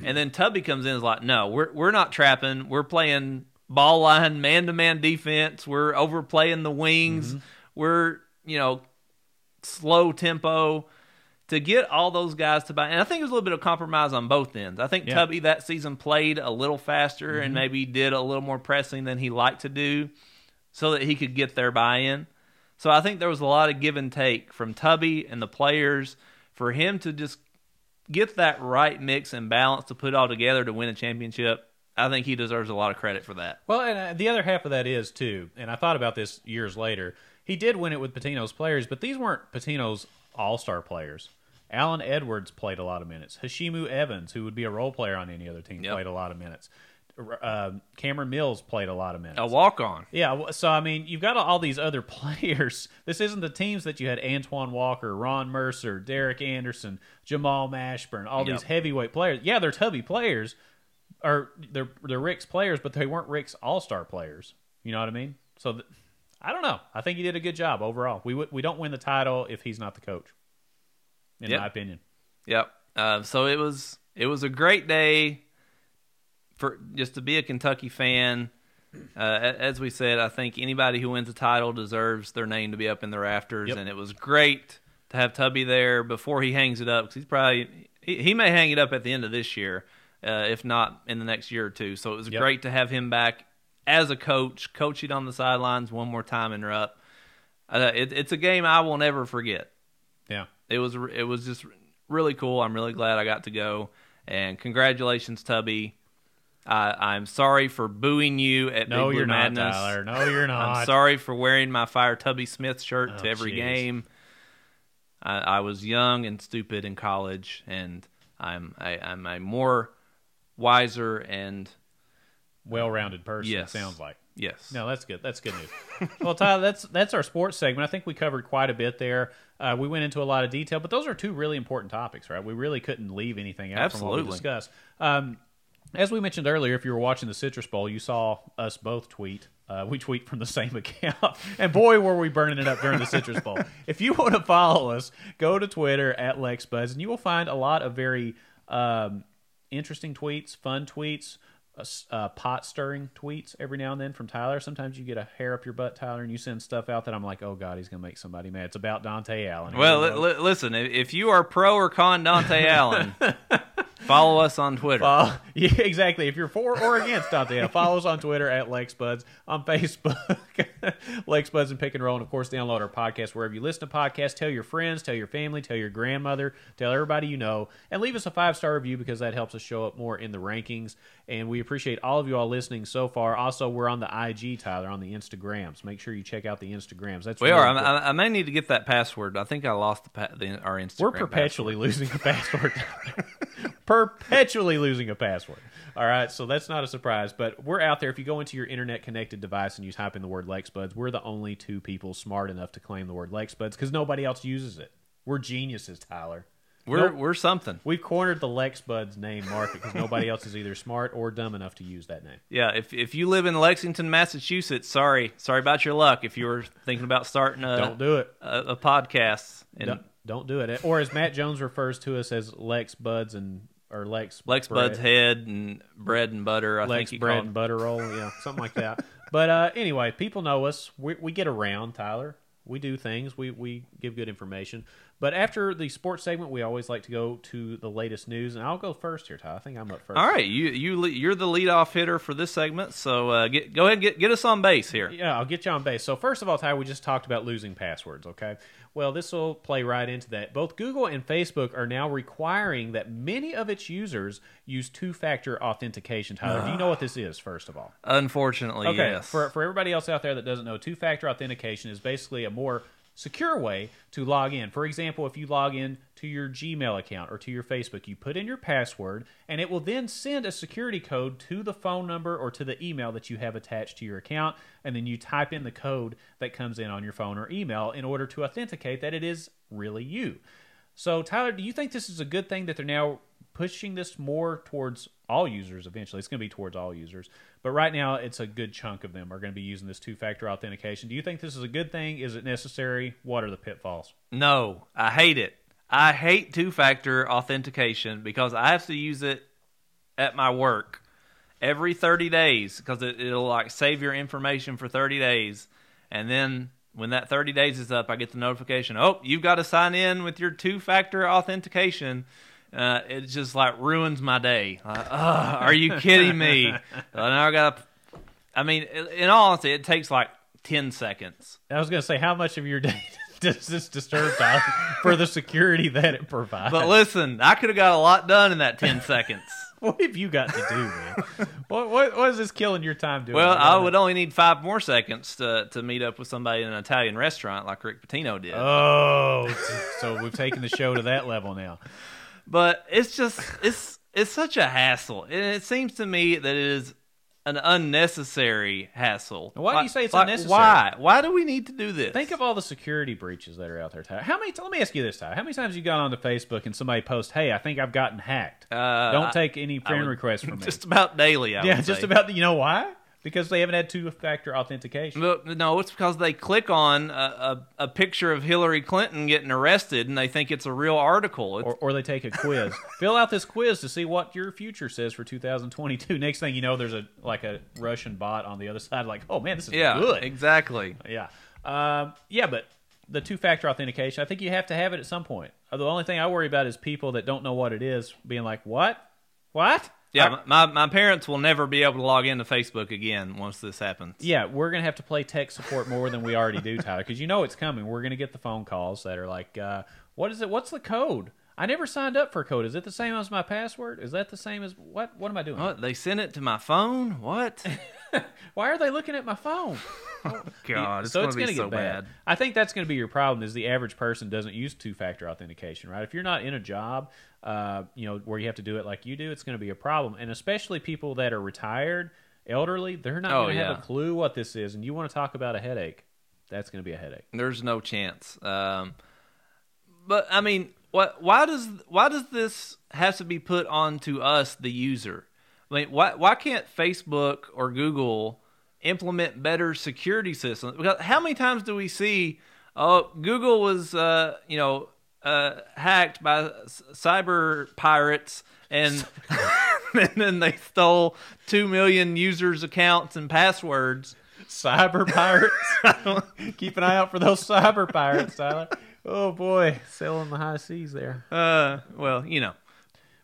And then Tubby comes in and is like, no, we're we're not trapping. We're playing ball line, man to man defense. We're overplaying the wings. Mm-hmm. We're, you know, slow tempo to get all those guys to buy. And I think it was a little bit of compromise on both ends. I think Yeah. Tubby that season played a little faster Mm-hmm. and maybe did a little more pressing than he liked to do so that he could get their buy in. So I think there was a lot of give and take from Tubby and the players for him to just get that right mix and balance to put all together to win a championship. I think he deserves a lot of credit for that. Well, and uh, the other half of that is too, and I thought about this years later. He did win it with Pitino's players, but these weren't Pitino's all-star players. Allen Edwards played a lot of minutes. Heshimu Evans, who would be a role player on any other team, Yep. played a lot of minutes. Uh, Cameron Mills played a lot of minutes. A walk on. Yeah, so I mean, you've got all these other players. This isn't the teams that you had Antoine Walker, Ron Mercer, Derek Anderson, Jamal Mashburn, all these heavyweight players. Yeah, they're Tubby players, or they're they're Rick's players, but they weren't Rick's All Star players. You know what I mean? So th- I don't know. I think he did a good job overall. We w- we don't win the title if he's not the coach, in Yep. my opinion. Yep. Uh, so it was it was a great day for just to be a Kentucky fan. Uh, as we said, I think anybody who wins a title deserves their name to be up in the rafters, Yep. and it was great to have Tubby there before he hangs it up because he's probably he, he may hang it up at the end of this year, uh, if not in the next year or two. So it was Yep. great to have him back as a coach, coaching on the sidelines one more time in Rupp. Uh, it, it's a game I will never forget Yeah. it was it was just really cool. I'm really glad I got to go, and congratulations, Tubby. I, I'm sorry for booing you at No, Big Blue you're not, Madness. Tyler. No, you're not. I'm sorry for wearing my Fire Tubby Smith shirt Oh, to every jeez. game. I, I was young and stupid in college, and I'm I, I'm a more wiser and Well-rounded person. Yes. Sounds like. yes, No, that's good. That's good news. well, Tyler, that's that's our sports segment. I think we covered quite a bit there. Uh, we went into a lot of detail, but those are two really important topics, right? We really couldn't leave anything out from what we Absolutely. discussed. Um, as we mentioned earlier, if you were watching the Citrus Bowl, you saw us both tweet. Uh, we tweet from the same account, and boy, were we burning it up during the Citrus Bowl. if you want to follow us, go to Twitter at LexBuds, and you will find a lot of very um, interesting tweets, fun tweets, uh, pot stirring tweets every now and then from Tyler. Sometimes you get a hair up your butt, Tyler, and you send stuff out that I'm like, oh god, he's gonna make somebody mad. It's about Dontaie Allen. Well, we li- go. li- listen, if you are pro or con Dontaie Allen, follow us on Twitter. Uh, yeah, exactly. If you're for or against Dontaie, follow us on Twitter at LexBuds, on Facebook, LexBuds and Pick and Roll, and of course, download our podcast wherever you listen to podcasts. Tell your friends, tell your family, tell your grandmother, tell everybody you know, and leave us a five star review because that helps us show up more in the rankings. And we appreciate all of you all listening so far. Also, we're on the IG, Tyler, on the Instagrams. Make sure you check out the Instagrams. That's We really are. I. I, I may need to get that password. I think I lost the, pa- the our Instagram. We're password. perpetually losing the password. Perpetually losing a password. All right, so that's not a surprise, but we're out there. If you go into your internet connected device and you type in the word LexBuds, we're the only two people smart enough to claim the word LexBuds because nobody else uses it. We're geniuses, Tyler. We're we're something. We've cornered the Lex Buds name market because nobody else is either smart or dumb enough to use that name. Yeah, if if you live in Lexington, Massachusetts, sorry, sorry about your luck. If you were thinking about starting a Don't do it. a, a podcast and Don't, don't do it. Or as Matt Jones refers to us as Lex Buds and or Lex Lex bread, Bud's head and bread and butter, I Lex think he bread called. and butter roll, yeah, something like that. But uh, anyway, people know us. We, we get around, Tyler. We do things. We we give good information. But after the sports segment, we always like to go to the latest news, and I'll go first here, Ty. I think I'm up first. All right, you you you're the leadoff hitter for this segment, so uh, get go ahead and get get us on base here. Yeah, I'll get you on base. So first of all, Ty, we just talked about losing passwords. Okay, well, this will play right into that. Both Google and Facebook are now requiring that many of its users use two-factor authentication. Tyler, do you know what this is? First of all, Unfortunately, okay. yes. For for everybody else out there that doesn't know, two-factor authentication is basically a more secure way to log in. For example, if you log in to your Gmail account or to your Facebook, you put in your password and it will then send a security code to the phone number or to the email that you have attached to your account and then you type in the code that comes in on your phone or email in order to authenticate that it is really you. So, Tyler, do you think this is a good thing that they're now pushing this more towards all users eventually? It's going to be towards all users. But right now, it's a good chunk of them are going to be using this two factor authentication. Do you think this is a good thing? Is it necessary? What are the pitfalls? No, I hate it. I hate two factor authentication because I have to use it at my work every 30 days because it, it'll like save your information for 30 days. And then when that 30 days is up, I get the notification oh, you've got to sign in with your two factor authentication. Uh, it just like ruins my day. Like, "Ugh, are you kidding me? Now I got. I mean, in all honesty, it takes like 10 seconds. I was going to say, how much of your day does this disturb, Tyler, for the security that it provides? But listen, I could have got a lot done in that 10 seconds. what have you got to do, man? what, what, what is this killing your time doing? Well, I would only need five more seconds to, to meet up with somebody in an Italian restaurant like Rick Pitino did. Oh, so we've taken the show to that level now. But it's just it's it's such a hassle, and it seems to me that it is an unnecessary hassle. Why do you say it's like, unnecessary? Why? Why do we need to do this? Think of all the security breaches that are out there, Ty. How many? Let me ask you this, Ty. How many times you gone onto Facebook and somebody posts, "Hey, I think I've gotten hacked. Uh, Don't I- take any friend would- requests from me." just about daily. I yeah, just about. You know why? Because they haven't had two-factor authentication. But no, it's because they click on a, a, a picture of Hillary Clinton getting arrested, and they think it's a real article. Or, or they take a quiz. Fill out this quiz to see what your future says for 2022. Next thing you know, there's a like a Russian bot on the other side. Like, oh man, this is yeah, good. exactly. Yeah. Um, yeah, but the two factor authentication, I think you have to have it at some point. The only thing I worry about is people that don't know what it is being like, what? What? Yeah, my, my parents will never be able to log into Facebook again once this happens. Yeah, we're going to have to play tech support more than we already do, Tyler, because you know it's coming. We're going to get the phone calls that are like, uh, what is it? What's the code? I never signed up for a code. Is it the same as my password? Is that the same as what? What am I doing? What? They sent it to my phone? What? Why are they looking at my phone? God, it's so going it's to be gonna so get bad. bad. I think that's going to be your problem. Is the average person doesn't use two-factor authentication, right? If you're not in a job, uh, you know, where you have to do it like you do, it's going to be a problem. And especially people that are retired, elderly, they're not Oh, going to have a clue what this is. And you want to talk about a headache? That's going to be a headache. There's no chance. Um, but I mean, what? Why does why does this have to be put onto us, the user? I mean, why why can't Facebook or Google implement better security systems? Because how many times do we see? Oh, Google was uh, you know uh, hacked by s- cyber pirates, and and then they stole two million users' accounts and passwords. Cyber pirates. Keep an eye out for those cyber pirates, Tyler. Oh boy, sailing the high seas there. Uh, well, you know,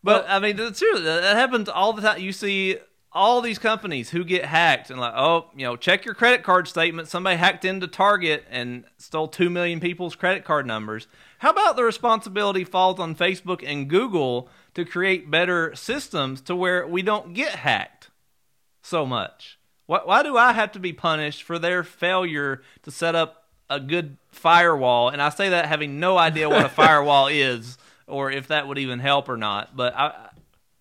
but I mean, that's true. That that happens all the time. You see all these companies who get hacked, and like, oh, you know, check your credit card statement. Somebody hacked into Target and stole two million people's credit card numbers. How about the responsibility falls on Facebook and Google to create better systems to where we don't get hacked so much? Why, why do I have to be punished for their failure to set up a good firewall? And I say that having no idea what a firewall is or if that would even help or not. But I,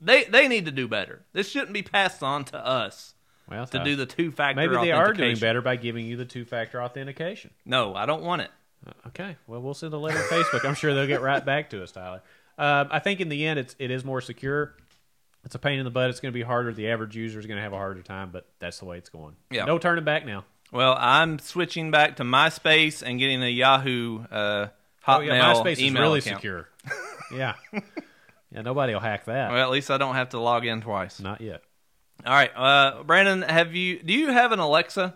they they need to do better. This shouldn't be passed on to us Well, to do the two factor. Authentication. Maybe they are doing better by giving you the two-factor authentication. No, I don't want it. Okay. Well, we'll send a letter to Facebook. I'm sure they'll get right back to us, Tyler. Uh, I think in the end, it's it is more secure. It's a pain in the butt. It's going to be harder. The average user is going to have a harder time, but that's the way it's going. Yeah. No turning back now. Well, I'm switching back to MySpace and getting a Yahoo uh, Oh Hotmail yeah, MySpace is email really account. secure. yeah, yeah. Nobody will hack that. Well, at least I don't have to log in twice. Not yet. All right, uh, Brandon, have you? Do you have an Alexa?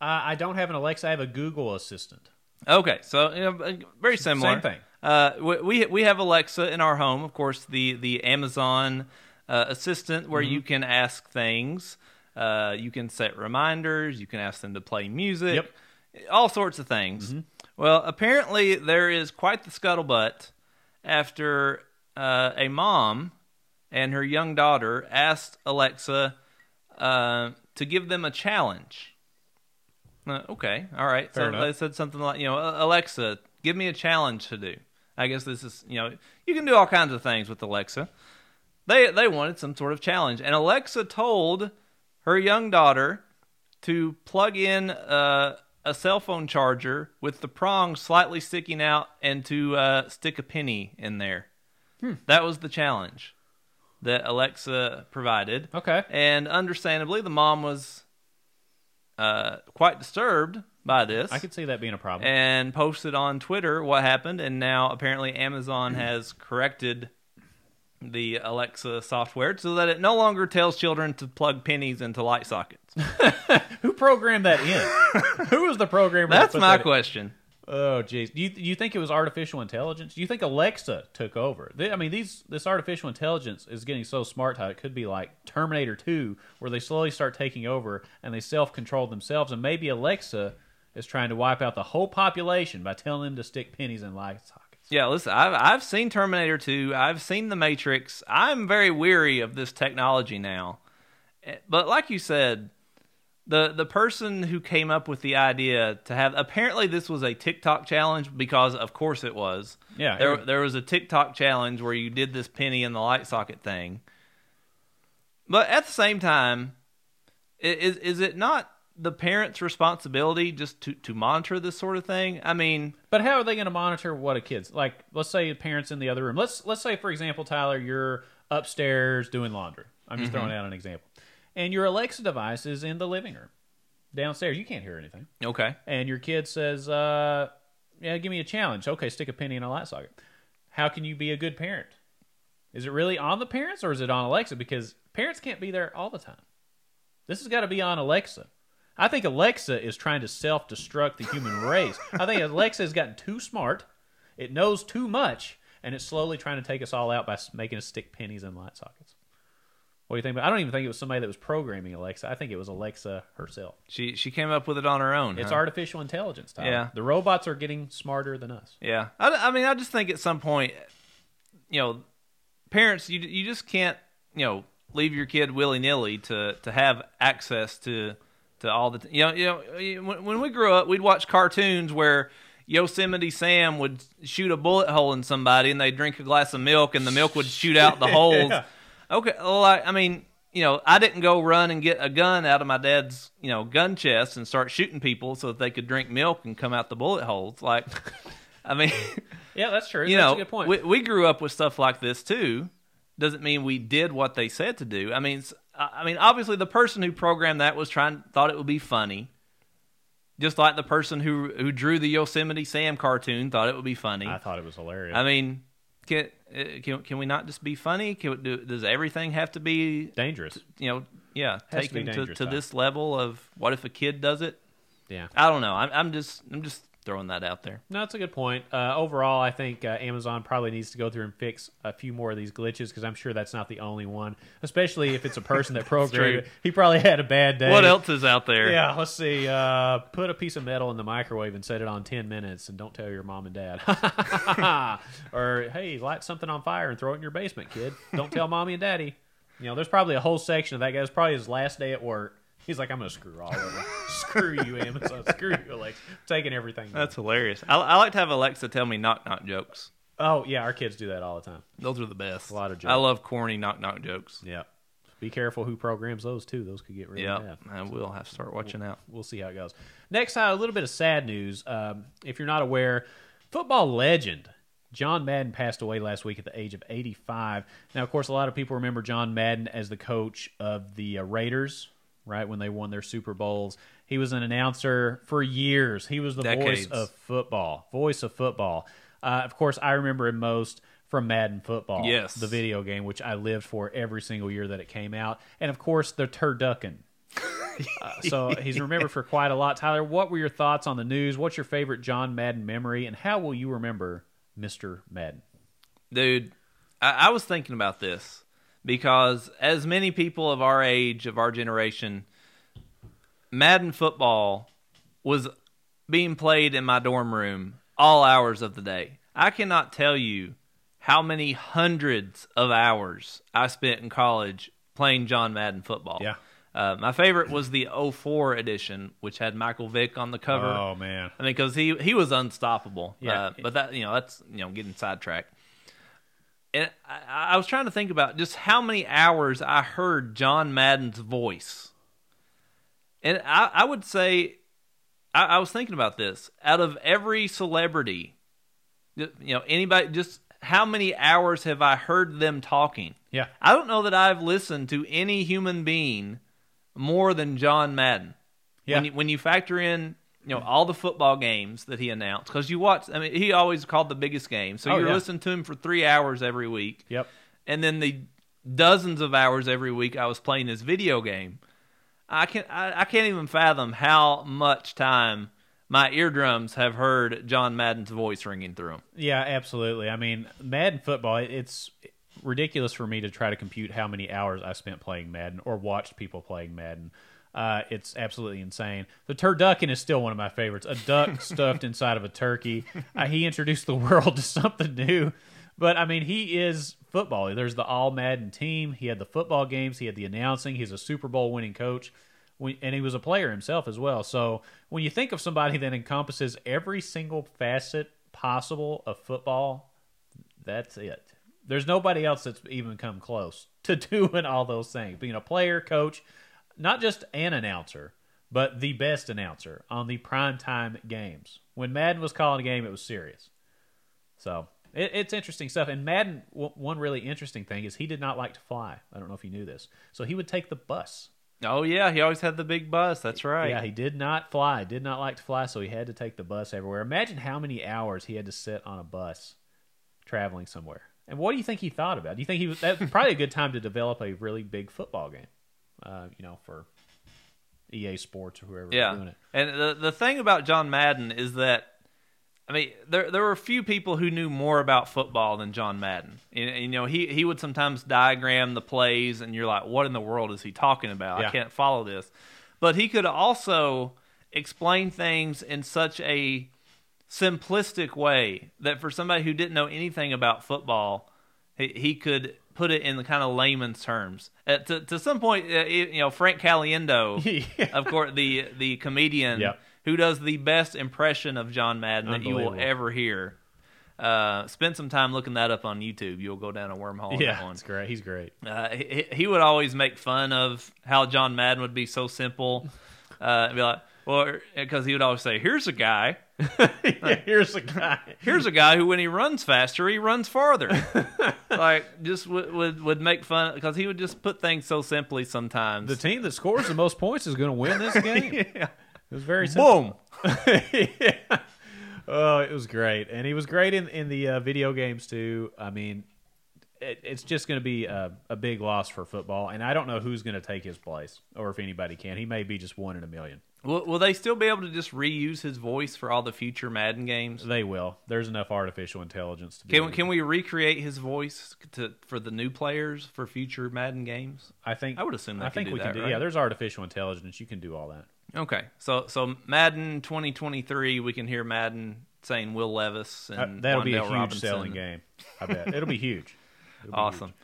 Uh, I don't have an Alexa. I have a Google Assistant. Okay, so know, very similar. Same thing. Uh, we- we have Alexa in our home, of course. The the Amazon uh, assistant where Mm-hmm. you can ask things, uh, you can set reminders, you can ask them to play music, Yep. all sorts of things. Well, apparently there is quite the scuttlebutt after uh, a mom and her young daughter asked Alexa uh, to give them a challenge. Uh, okay, all right. Fair so enough. they said something like, you know, Alexa, give me a challenge to do. I guess this is, you know, you can do all kinds of things with Alexa. They they wanted some sort of challenge, and Alexa told her young daughter to plug in uh, a cell phone charger with the prongs slightly sticking out, and to uh, stick a penny in there. That was the challenge that Alexa provided. Okay. And understandably, the mom was uh, quite disturbed by this I could see that being a problem. and posted on Twitter what happened. And now apparently Amazon has corrected the Alexa software so that it no longer tells children to plug pennies into light sockets. Who programmed that in? Who was the programmer? That's my that in? question. Oh, jeez. Do you, do you think it was artificial intelligence? Do you think Alexa took over? They, I mean, these this artificial intelligence is getting so smart how it could be like Terminator 2, where they slowly start taking over and they self control themselves. And maybe Alexa is trying to wipe out the whole population by telling them to stick pennies in light sockets. Yeah, listen, I've I've seen Terminator 2, I've seen The Matrix. I'm very weary of this technology now. Eh, But like you said, the the person who came up with the idea to have apparently this was a TikTok challenge because of course it was. Yeah, There every- there was a TikTok challenge where you did this penny in the light socket thing. But at the same time, is is it not the parents' responsibility just to, to monitor this sort of thing? I mean, But how are they going to monitor what a kid's like? Let's say the parents in the other room. Let's let's say for example, Tyler, you're upstairs doing laundry. I'm just mm-hmm. throwing out an example, and your Alexa device is in the living room downstairs. You can't hear anything, okay. and your kid says, uh, "Yeah, give me a challenge." Okay, stick a penny in a light socket. How can you be a good parent? Is it really on the parents or is it on Alexa? Because parents can't be there all the time. This has got to be on Alexa. I think Alexa is trying to self destruct the human race. I think Alexa has gotten too smart. It knows too much, and it's slowly trying to take us all out by making us stick pennies in light sockets. What do you think? I don't even think it was somebody that was programming Alexa. I think it was Alexa herself. She she came up with it on her own. It's huh? artificial intelligence. Tyler. Yeah. the robots are getting smarter than us. Yeah, I, I mean, I just think at some point, you know, parents, you you just can't, you know, leave your kid willy nilly to to have access to to all the, you know, you know, when, when we grew up, we'd watch cartoons where Yosemite Sam would shoot a bullet hole in somebody, and they'd drink a glass of milk, and the milk would shoot out the holes. Yeah. Okay, well, I, I mean, you know, I didn't go run and get a gun out of my dad's, you know, gun chest and start shooting people so that they could drink milk and come out the bullet holes. Like, I mean, Yeah, that's true. you that's know, a good point. We, we grew up with stuff like this too. Doesn't mean we did what they said to do. I mean, s- I I mean, obviously, the person who programmed that was trying thought it would be funny. Just like the person who who drew the Yosemite Sam cartoon thought it would be funny. I thought it was hilarious. I mean, can uh, can can we not just be funny? Can, do, does everything have to be Dangerous. you know? Yeah, Has to to, to this level of what if a kid does it? Yeah. I don't know. I'm, I'm just I'm just throwing that out there. No, that's a good point. Uh, overall, I think uh, Amazon probably needs to go through and fix a few more of these glitches because I'm sure that's not the only one. Especially if it's a person that programmed. He probably had a bad day. What else is out there? Yeah, let's see. Uh, put a piece of metal in the microwave and set it on 10 minutes and don't tell your mom and dad. or, hey, light something on fire and throw it in your basement, kid. Don't tell mommy and daddy. You know, there's probably a whole section of that guy. It's probably his last day at work. He's like, I'm going to screw all of it. Screw you, Amazon. Screw you, Alexa. taking everything. That's hilarious. I, I like to have Alexa tell me knock knock jokes. oh, yeah, our kids do that all the time. Those are the best. A lot of jokes. I love corny knock knock jokes. Yeah. Be careful who programs those, too. Those could get really Yeah, bad. I will have to start watching out. we'll see how it goes. Next, uh, a little bit of sad news. Um, if you're not aware, football legend John Madden passed away last week at the age of 85. Now, of course, a lot of people remember John Madden as the coach of the uh, Raiders, right when they won their Super Bowls. He was an announcer for years. He was the Decades. voice of football. Voice of football. Uh, of course, I remember him most from Madden Football, Yes. the video game, which I lived for every single year that it came out, and of course, the turducken. Uh, so he's remembered for quite a lot. Tyler, what were your thoughts on the news? What's your favorite John Madden memory, and how will you remember Mr. Madden? Dude, I, I was thinking about this because as many people of our age, of our generation, Madden football was being played in my dorm room all hours of the day. I cannot tell you how many hundreds of hours I spent in college playing John Madden football. Yeah. Uh, my favorite was the 04 edition, which had Michael Vick on the cover. Oh man, I mean, because he he was unstoppable. Yeah. Uh, but that you know that's you know getting sidetracked. And I, I was trying to think about just how many hours I heard John Madden's voice, and I, I would say, I, I was thinking about this. Out of every celebrity, you know, anybody, just how many hours have I heard them talking? yeah, I don't know that I've listened to any human being more than John Madden. Yeah. When you, when you factor in, you know, all the football games that he announced, because you watch. I mean, he always called the biggest game, so Oh, you're yeah. listening to him for three hours every week, yep. and then the dozens of hours every week I was playing this video game. I can I, I can't even fathom how much time my eardrums have heard John Madden's voice ringing through them. Yeah, absolutely. I mean, Madden football, it's ridiculous for me to try to compute how many hours I spent playing Madden or watched people playing Madden. Uh, it's absolutely insane. The turducken is still one of my favorites. A duck stuffed inside of a turkey. Uh, he introduced the world to something new. But I mean, he is football. There's the all Madden team. He had the football games. He had the announcing. He's a Super Bowl winning coach, and he was a player himself as well. So when you think of somebody that encompasses every single facet possible of football, that's it. There's nobody else that's even come close to doing all those things. Being a player, coach, not just an announcer, but the best announcer on the primetime games. When Madden was calling a game, it was serious. So it, it's interesting stuff. And Madden, w- one really interesting thing is he did not like to fly. I don't know if you knew this. So he would take the bus. Oh yeah, he always had the big bus. That's right. Yeah, he did not fly. Did not like to fly, so he had to take the bus everywhere. Imagine how many hours he had to sit on a bus traveling somewhere. And what do you think he thought about? Do you think he was that probably a good time to develop a really big football game? Uh, you know, for EA Sports or whoever Yeah, doing it. and the the thing about John Madden is that, I mean, there there were a few people who knew more about football than John Madden. You, you know, he he would sometimes diagram the plays, and you're like, what in the world is he talking about? Yeah. I can't follow this. But he could also explain things in such a simplistic way that for somebody who didn't know anything about football, he, he could put it in the kind of layman's terms. Uh, to to some point, uh, you know, Frank Caliendo Yeah. of course, the the comedian Yep. Who does the best impression of John Madden that you will ever hear. Uh, spend some time looking that up on YouTube. You'll go down a wormhole. on that Yeah, it's great. He's great. Uh, he, he would always make fun of how John Madden would be so simple. Uh, be like, well, because he would always say, "Here's a guy. Here's a guy. Here's a guy who, when he runs faster, he runs farther." like, just would, would would make fun because he would just put things so simply sometimes. The team that scores the most points is going to win this game. It was very simple. Boom. yeah. Oh, it was great, and he was great in in the uh, video games too. I mean, it, it's just going to be a, a big loss for football, and I don't know who's going to take his place, or if anybody can. He may be just one in a million. Will, will they still be able to just reuse his voice for all the future Madden games? They will. There's enough artificial intelligence to. be Can we, can we recreate his voice to for the new players for future Madden games? I think I would assume they I could think do we that, can do. right? Yeah, there's artificial intelligence. You can do all that. Okay, so so Madden 2023, we can hear Madden saying Will Levis Uh, and that'll be a huge Robinson. selling game. I bet it'll be huge. It'll be Awesome. huge.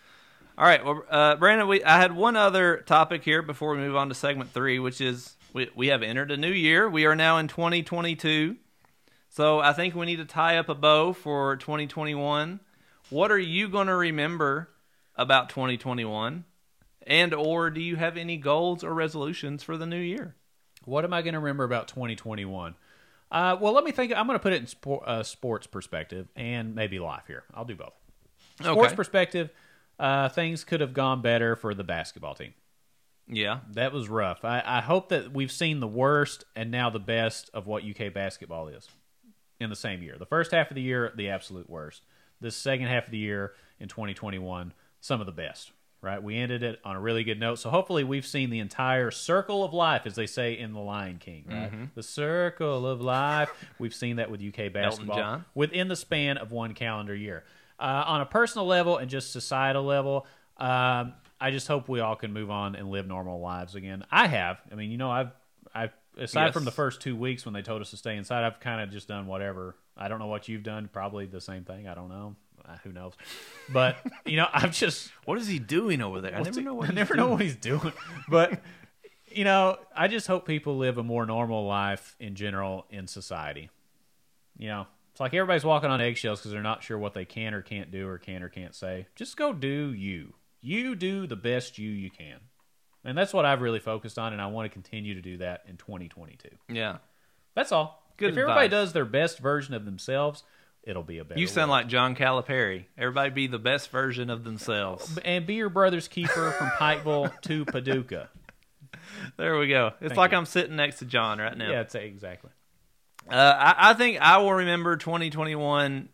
All right, well, uh, Brandon, we I had one other topic here before we move on to segment three, which is we we have entered a new year. We are now in 2022, so I think we need to tie up a bow for 2021. What are you going to remember about 2021, and or do you have any goals or resolutions for the new year? What am I going to remember about 2021? Uh, well, let me think. I'm going to put it in sport, uh, sports perspective and maybe life here. I'll do both. Sports Okay. perspective, uh, things could have gone better for the basketball team. Yeah. That was rough. I, I hope that we've seen the worst and now the best of what UK basketball is in the same year. The first half of the year, the absolute worst. The second half of the year in 2021, some of the best. Right? We ended it on a really good note. So hopefully we've seen the entire circle of life, as they say in The Lion King. Right? The circle of life. We've seen that with UK basketball within the span of one calendar year. Uh, on a personal level and just societal level, um, I just hope we all can move on and live normal lives again. I have. I mean, you know, I've, I've aside Yes. from the first two weeks when they told us to stay inside, I've kind of just done whatever. I don't know what you've done. Probably the same thing. I don't know. Uh, who knows? But you know, I've just What is he doing over there? I never he- know what I he's never doing. know what he's doing. But you know, I just hope people live a more normal life in general in society. You know, it's like everybody's walking on eggshells because they're not sure what they can or can't do or can or can't say. Just go do you. You do the best you you can. And that's what I've really focused on, and I want to continue to do that in 2022. Yeah. That's all. Good if everybody does their best version of themselves, it'll be a better. You sound like John Calipari. Everybody be the best version of themselves. and be your brother's keeper from Pikeville to Paducah. There we go. It's Thank like you. I'm sitting next to John right now. Yeah, it's exactly. Uh, I, I think I will remember 2021.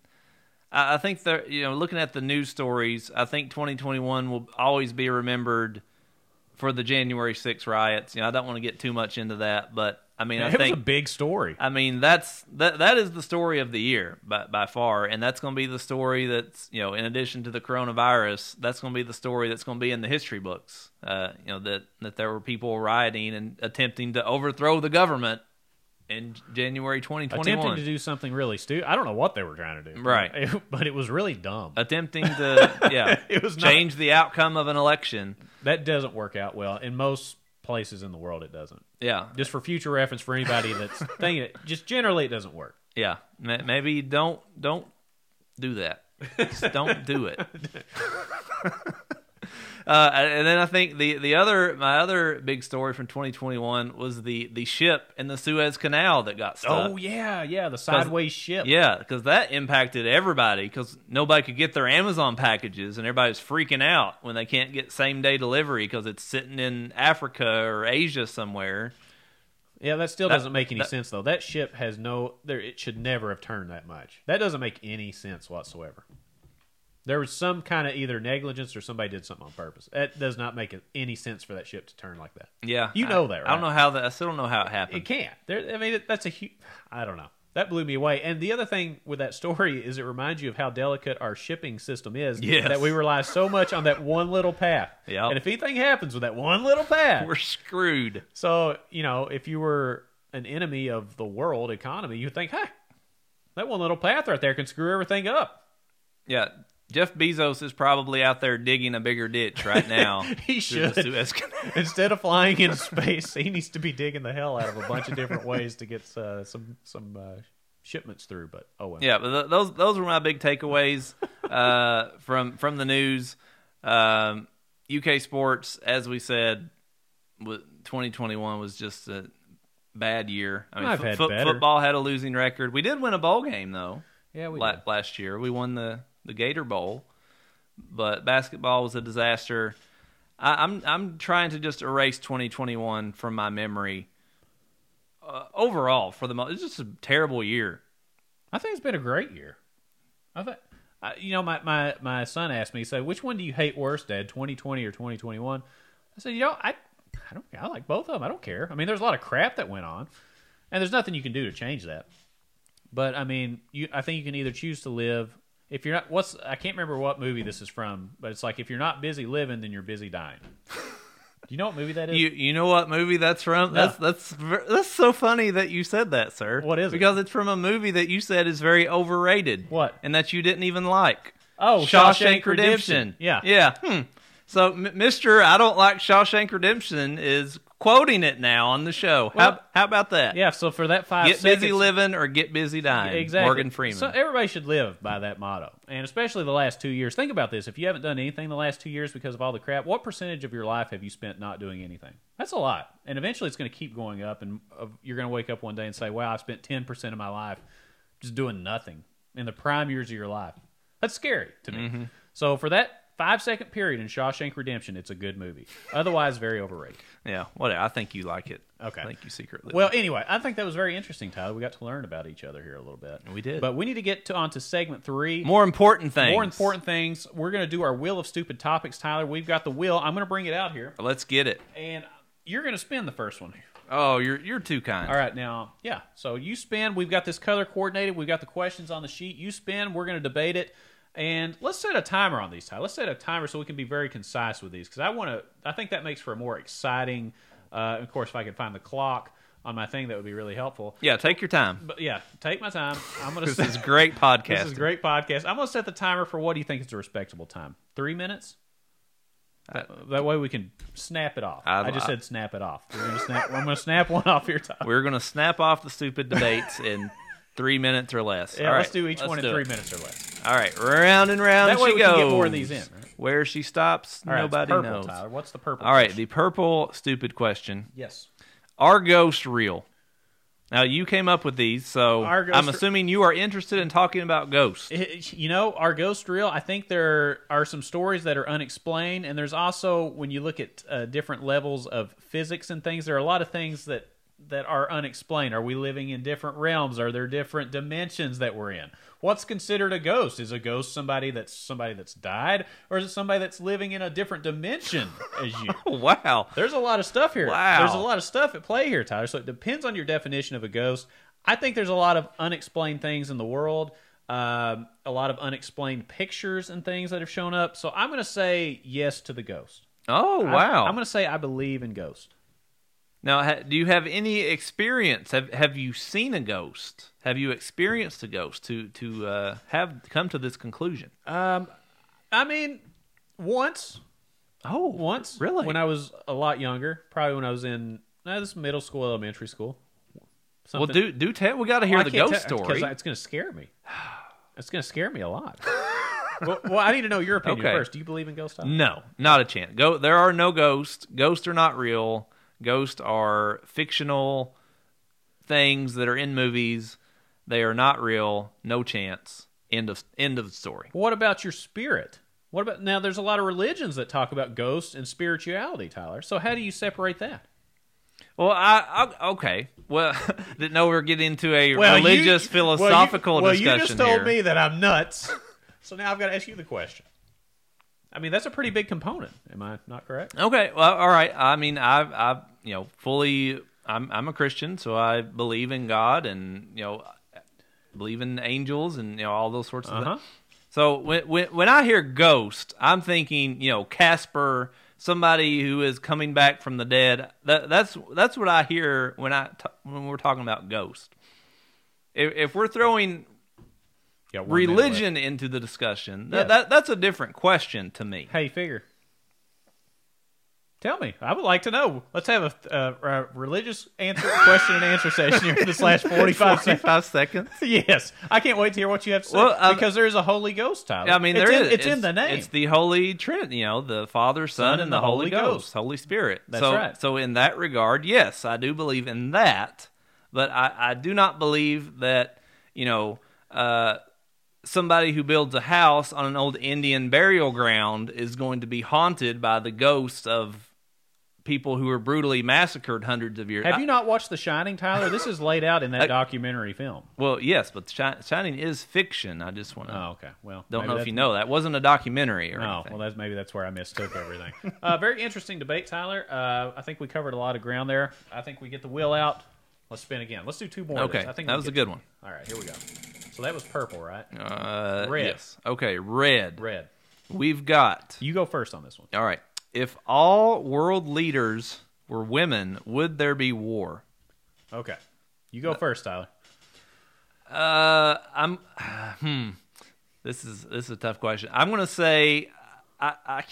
I, I think that you know, looking at the news stories, I think 2021 will always be remembered for the January 6 riots. You know, I don't want to get too much into that, but I mean, I it was a big story. I mean, that's that that is the story of the year by by far, and that's going to be the story that's you know, in addition to the coronavirus, that's going to be the story that's going to be in the history books. Uh, you know that that there were people rioting and attempting to overthrow the government in January 2021, attempting to do something really stupid. I don't know what they were trying to do, Right. but it was really dumb. attempting to yeah It was not- change the outcome of an election. that doesn't work out well in most places in the world. It doesn't. Yeah, Just for future reference for anybody that's thinking it, just generally it doesn't work. yeah. Ma- Maybe don't don't do that. Just don't do it. Uh, and then I think the, the other my other big story from 2021 was the, the ship in the Suez Canal that got stuck. Oh yeah, yeah, the sideways ship. Yeah, because that impacted everybody because nobody could get their Amazon packages and everybody's freaking out when they can't get same day delivery because it's sitting in Africa or Asia somewhere. Yeah, that still That- doesn't make any that- sense though. That ship has no there it should never have turned that much. That doesn't make any sense whatsoever. There was some kind of either negligence or somebody did something on purpose. That does not make any sense for that ship to turn like that. Yeah, You I- know that, I don't know how that. I still don't know how it happened. It can't. There, I mean, that's a huge. I don't know. That blew me away. And the other thing with that story is it reminds you of how delicate our shipping system is. Yes. That we rely so much on that one little path. Yep. And if anything happens with that one little path, We're screwed. so you know, if you were an enemy of the world economy, you'd think, hey, that one little path right there can screw everything up. Yeah, Jeff Bezos is probably out there digging a bigger ditch right now. He should. Instead of flying into space, he needs to be digging the hell out of a bunch of different ways to get uh, some some uh, shipments through. But oh well. Yeah, but th- those those were my big takeaways uh, from from the news. Um, UK sports, as we said, 2021 was just a bad year. I mean, I've fo- had better. football had a losing record. We did win a bowl game though yeah, we la- did. last year. We won the the Gator Bowl, but basketball was a disaster. I, I'm I'm trying to just erase 2021 from my memory. Uh, overall, for the most, it's just a terrible year. I think it's been a great year. I think, you know, my, my, my son asked me, said, which one do you hate worse, Dad, 2020 or 2021? I said, you know, I, I don't, I like both of them. I don't care. I mean, there's a lot of crap that went on, and there's nothing you can do to change that. But I mean, you, I think you can either choose to live. If you're not, what's I can't remember what movie this is from, but it's like if you're not busy living, then you're busy dying. do you know what movie that is? You you know what movie that's from? That's that's that's so funny that you said that, sir. What is it? Because it's from a movie that you said is very overrated. What? And that you didn't even like. oh, Shawshank Redemption. Yeah, Yeah. Hmm. So, Mister, I don't like Shawshank Redemption is quoting it now on the show. Well, how, how about that? Yeah, so for that five Get seconds, busy living or get busy dying. Exactly. Morgan Freeman. So everybody should live by that motto, and especially the last two years. Think about this: if you haven't done anything the last two years because of all the crap, what percentage of your life have you spent not doing anything? That's a lot, and eventually it's going to keep going up, and uh, you're going to wake up one day and say, "Wow, I've spent ten percent of my life just doing nothing in the prime years of your life." That's scary to me. Mm-hmm. So for that five second period in Shawshank Redemption, it's a good movie. Otherwise, very overrated. yeah, whatever. I think you like it. Okay. I think you secretly. Well, anyway, I think that was very interesting, Tyler. We got to learn about each other here a little bit. We did. But we need to get to, on to segment three. more important things. More important things. We're going to do our wheel of stupid topics, Tyler. We've got the wheel. I'm going to bring it out here, Let's get it. and you're going to spin the first one. Here. Oh, you're you're too kind. All right, now, yeah. So you spin. We've got this color coordinated. We've got the questions on the sheet. You spin. We're going to debate it, and let's set a timer on these, Tyler. Let's set a timer so we can be very concise with these because I want to. I think that makes for a more exciting. Uh, of course, if I could find the clock on my thing, that would be really helpful. Yeah, take your time. But yeah, take my time. I'm going to. This is great podcast. This is great podcast. I'm going to set the timer for what do you think is a respectable time? Three minutes. That, that way we can snap it off. I- I, just I- said snap it off. We're gonna snap, I'm going to snap one off your time. We're gonna snap off the stupid debates in three minutes or less. Yeah, All let's right, do each let's one in three it. minutes or less. All right, round and round That way she we goes. can get more of these in. Right? Where she stops, All right, it's nobody purple, knows. Tyler. What's the purple? All right, the purple stupid question: yes. Are ghosts real? Now you came up with these, so Are ghosts I'm re- assuming you are interested in talking about ghosts. It- you know, are ghosts real? I think there are some stories that are unexplained, and there's also when you look at uh, different levels of physics and things, there are a lot of things that that are unexplained. Are we living in different realms? Are there different dimensions that we're in? What's considered a ghost? Is a ghost somebody that's somebody that's died, or is it somebody that's living in a different dimension as you? wow. There's a lot of stuff here. Wow. There's a lot of stuff at play here, Tyler. So it depends on your definition of a ghost. I think there's a lot of unexplained things in the world, um, a lot of unexplained pictures and things that have shown up. So I'm going to say yes to the ghost. Oh I- wow. I'm going to say I believe in ghosts. Now, do you have any experience? Have Have you seen a ghost? Have you experienced a ghost to to uh, have come to this conclusion? Um, I mean, once, Oh, once, Really? when I was a lot younger, probably when I was in no, this middle school, elementary school. well, do do tell. We got to hear Well, the ghost story. it's going to scare me. It's going to scare me a lot. well, well, I need to know your opinion Okay. first. Do you believe in ghosts? No, not a chance. Go. There are no ghosts. Ghosts are not real. Ghosts are fictional things that are in movies. They are not real. No chance. End of end of the story. What about your spirit? What about now? There's a lot of religions that talk about ghosts and spirituality, Tyler. So how do you separate that? Well, I, I okay. Well, didn't know we were getting into a you- religious philosophical well, you, discussion Well, you just told here. me that I'm nuts. so now I've got to ask you the question. I mean, that's a pretty big component. Am I not correct? Okay, well, all right. I mean, I've, I've, you know, fully. I'm, I'm a Christian, so I believe in God, and you know, believe in angels, and you know, all those sorts of Uh-huh. things. So when, when when I hear ghost, I'm thinking, you know, Casper, somebody who is coming back from the dead. That that's that's what I hear when I t- when we're talking about ghost. If, if we're throwing Got one minute left. Religion into the discussion, that, Yes. that that's a different question to me. How you figure? Tell me. I would like to know. Let's have a, uh, a religious answer question and answer session here in this last 45 seconds. 45 seconds. Yes, I can't wait to hear what you have to say Well, um, because there is a Holy Ghost, Tyler. I mean, it's there in, is. It's, in the name. It's the Holy Trinity. You know, the Father, Son, and the Holy Ghost, Holy Spirit. That's so, right. So, in that regard, yes, I do believe in that, but I, I do not believe that you know uh, somebody who builds a house on an old Indian burial ground is going to be haunted by the ghosts of people who were brutally massacred hundreds of years. Ago. Have I- you not watched The Shining, Tyler? This is laid out in that documentary film. well, yes, but Shi- Shining is fiction. I just want to. Oh, okay. Well, Don't know if you know that wasn't a documentary or Oh, anything. well, that's maybe that's where I mistook everything. uh, very interesting debate, Tyler. Uh, I think we covered a lot of ground there. I think we get the wheel out. Let's spin again. Let's do two more. Okay. I think that was a good one. All right, here we go. So that was purple, right? Uh, Red. Yes. Okay, red. Red. We've got. You go first on this one. All right. If all world leaders were women, would there be war? Okay. You go first, Tyler. Uh, I'm. Hmm. This is this is a tough question. I'm going to say I, I,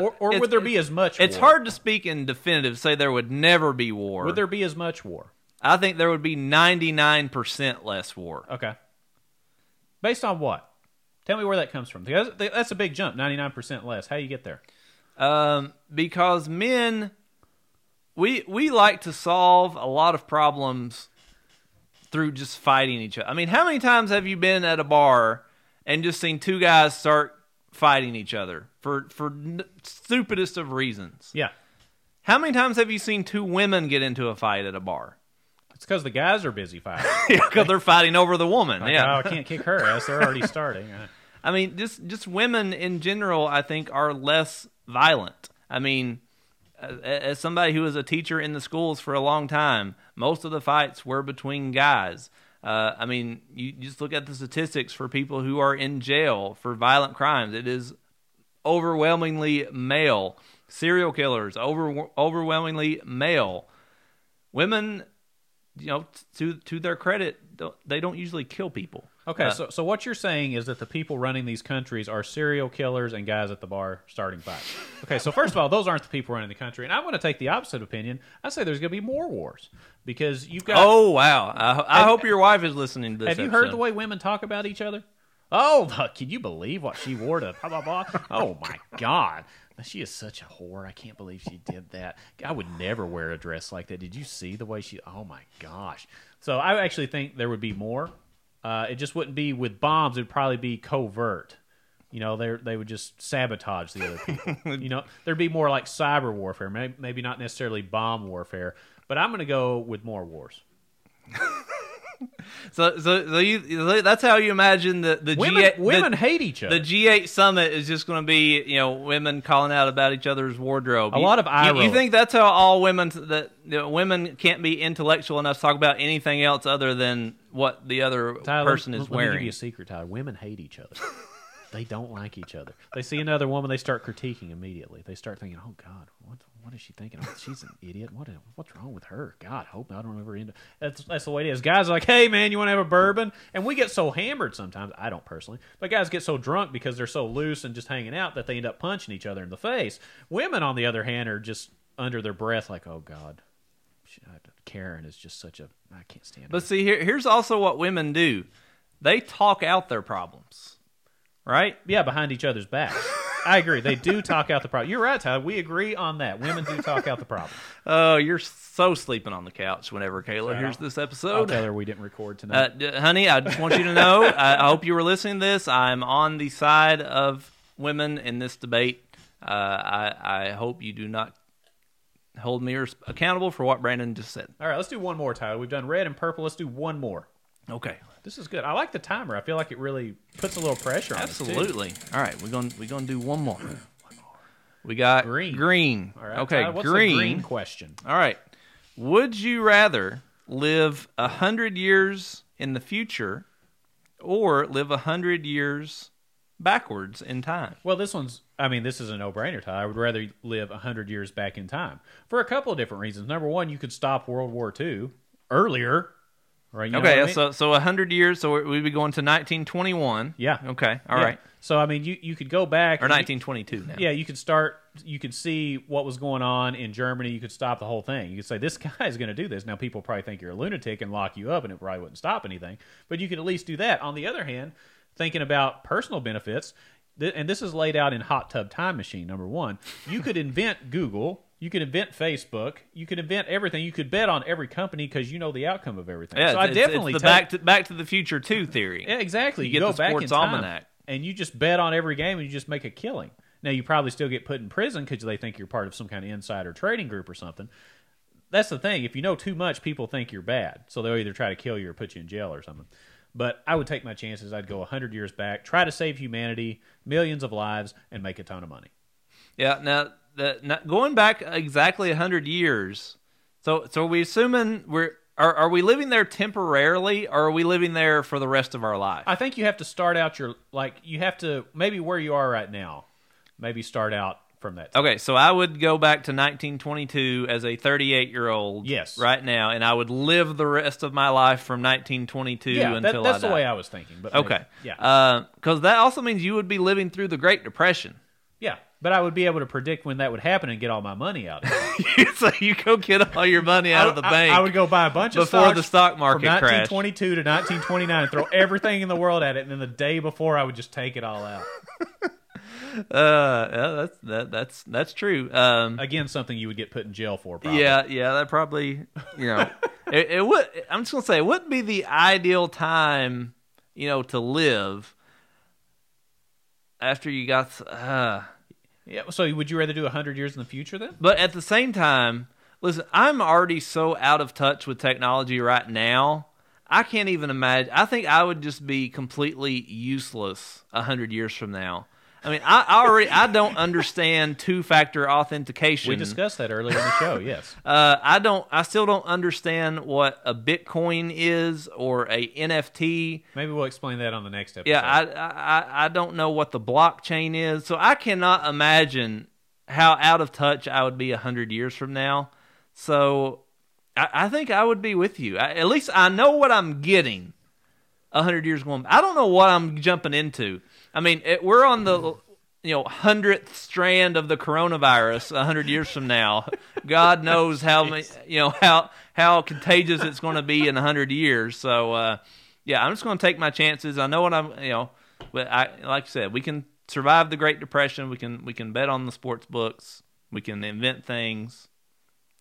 Or, or would there be as much? It's war? hard to speak in definitive. Say there would never be war. Would there be as much war? I think there would be ninety nine percent less war. Okay. Based on what? Tell me where that comes from. Because that's a big jump. Ninety nine percent less. How do you get there? Um, because men, we we like to solve a lot of problems through just fighting each other. I mean, how many times have you been at a bar and just seen two guys start fighting each other for for n- stupidest of reasons? Yeah. How many times have you seen two women get into a fight at a bar? It's because the guys are busy fighting. Because they're fighting over the woman. Like, yeah. oh, I can't kick her ass. They're already starting. I mean, just just women in general, I think, are less violent. I mean, as, as somebody who was a teacher in the schools for a long time, most of the fights were between guys. Uh, I mean, you just look at the statistics for people who are in jail for violent crimes. It is overwhelmingly male. Serial killers, over, overwhelmingly male. Women, you know, to to their credit, they don't usually kill people. Okay, Uh, so so what you're saying is that the people running these countries are serial killers and guys at the bar starting fights. Okay, so first of all, those aren't the people running the country, and I'm going to take the opposite opinion. I say there's going to be more wars because you've got. Oh wow! I, I Have- hope your wife is listening to this. have you heard the way women talk about each other? Oh, can you believe what she wore to blah blah blah? Oh my god. She is such a whore. I can't believe she did that. I would never wear a dress like that. Did you see the way she? Oh my gosh! So I actually think there would be more. Uh, it just wouldn't be with bombs. It would probably be covert. You know, they they would just sabotage the other people. you know, there'd be more like cyber warfare. Maybe, maybe not necessarily bomb warfare. But I'm going to go with more wars. So, so, so you, that's how you imagine the the Women, G8, women the, hate each other. the G8 summit is just going to be you know women calling out about each other's wardrobe. A You- lot of eye you, you think that's how all women that you know, women can't be intellectual enough to talk about anything else other than what the other Tyler, person let- is let me give you a secret, Tyler. Women hate each other. they don't like each other. They see another woman, they start critiquing immediately. They start thinking, "Oh God, what what is she thinking? Oh, she's an idiot. What what's wrong with her? God, hope I don't ever end." up-" That's that's the way it is. Guys are like, "Hey man, you want to have a bourbon?" And we get so hammered sometimes. I don't personally, but guys get so drunk because they're so loose and just hanging out that they end up punching each other in the face. Women, on the other hand, are just under their breath, like, "Oh God." Karen is just such a I can't stand her. But see, here, here's also what women do: they talk out their problems, right? Yeah, behind each other's backs. I agree. They do talk out the problem. You're right, Tyler. We agree on that. Women do talk out the problem. Oh, you're so sleeping on the couch whenever Kayla hears this I'll episode. tell her we didn't record Uh, tonight. d- honey, I just want you to know. I, I hope you were listening to this. I'm on the side of women in this debate. Uh, I, I hope you do not hold me accountable for what Brandon just said. All right, let's do one more, Tyler. We've done red and purple. Let's do one more. Okay, This is good. I like the timer. I feel like it really puts a little pressure on us. absolutely. All right, we're going we're going to do one more. We got Green. Green. All right. Okay, Tyler, what's green. the green question? All right. Would you rather live a hundred years in the future, or live a hundred years backwards in time? Well, this one's. I mean, this is a no-brainer, Tyler. I would rather live a hundred years back in time for a couple of different reasons. Number one, you could stop World War II earlier, right? You okay, what I mean? so so a hundred years, so we'd be going to 1921. Yeah. Okay. all Yeah. right. So I mean, you you could go back Or and you- 1922 now. Yeah, you could start. You could see what was going on in Germany. You could stop the whole thing. You could say this guy is going to do this. Now people probably think you're a lunatic and lock you up, and it probably wouldn't stop anything. But you could at least do that. On the other hand, thinking about personal benefits, th- and this is laid out in Hot Tub Time Machine number one. You could invent Google. You could invent Facebook. You could invent everything. You could bet on every company because you know the outcome of everything. Yeah, so I it's- definitely it's the take- back to Back to the Future 2 theory. yeah, exactly. You You, get go the back sports in time, almanac. and you just bet on every game, and you just make a killing. Now you probably still get put in prison because they think you're part of some kind of insider trading group or something. That's the thing. If you know too much, people think you're bad, so they'll either try to kill you or put you in jail or something. But I would take my chances. I'd go hundred years back, try to save humanity, millions of lives, and make a ton of money. Yeah. Now, the, going back exactly a hundred years. So, so are we assuming we're are are we living there temporarily, or are we living there for the rest of our life? I think you have to start out your like you have to maybe where you are right now, maybe start out from that. Okay, so I would go back to 1922 as a 38 year old. Yes. Right now, and I would live the rest of my life from 1922 yeah, that, until that's I the die. way I was thinking. But maybe- Okay. yeah, uh, Because that also means you would be living through the Great Depression. yeah. But I would be able to predict when that would happen and get all my money out. Of it. so you go get all your money out of the I- bank. I, would go buy a bunch of before the stock market from crashed. 1922 to 1929 and throw everything in the world at it, and then the day before I would just take it all out. uh, yeah, that's that, that's that's true. Um, Again, something you would get put in jail for. Probably. yeah, yeah, that probably you know it, it would. I'm just gonna say it wouldn't be the ideal time, you know, to live after you got. Uh, yeah. So, would you rather do 100 years in the future then? But at the same time, listen, I'm already so out of touch with technology right now. I can't even imagine. I think I would just be completely useless hundred years from now. I mean, I, I already I don't understand two factor authentication. We discussed that earlier in the show. Yes. Uh, I don't. I still don't understand what a Bitcoin is or a NFT. Maybe we'll explain that on the next episode. Yeah, I, I I don't know what the blockchain is, so I cannot imagine how out of touch I would be a hundred years from now. So I, I think I would be with you. I, at least I know what I'm getting a hundred years going. I don't know what I'm jumping into. I mean, it, we're on the you know hundredth strand of the coronavirus a hundred years from now. God knows how many, you know how how contagious it's going to be in a hundred years. So uh, yeah, I'm just going to take my chances. I know what I'm you know, but I like I said, we can survive the Great Depression. We can we can bet on the sports books. We can invent things.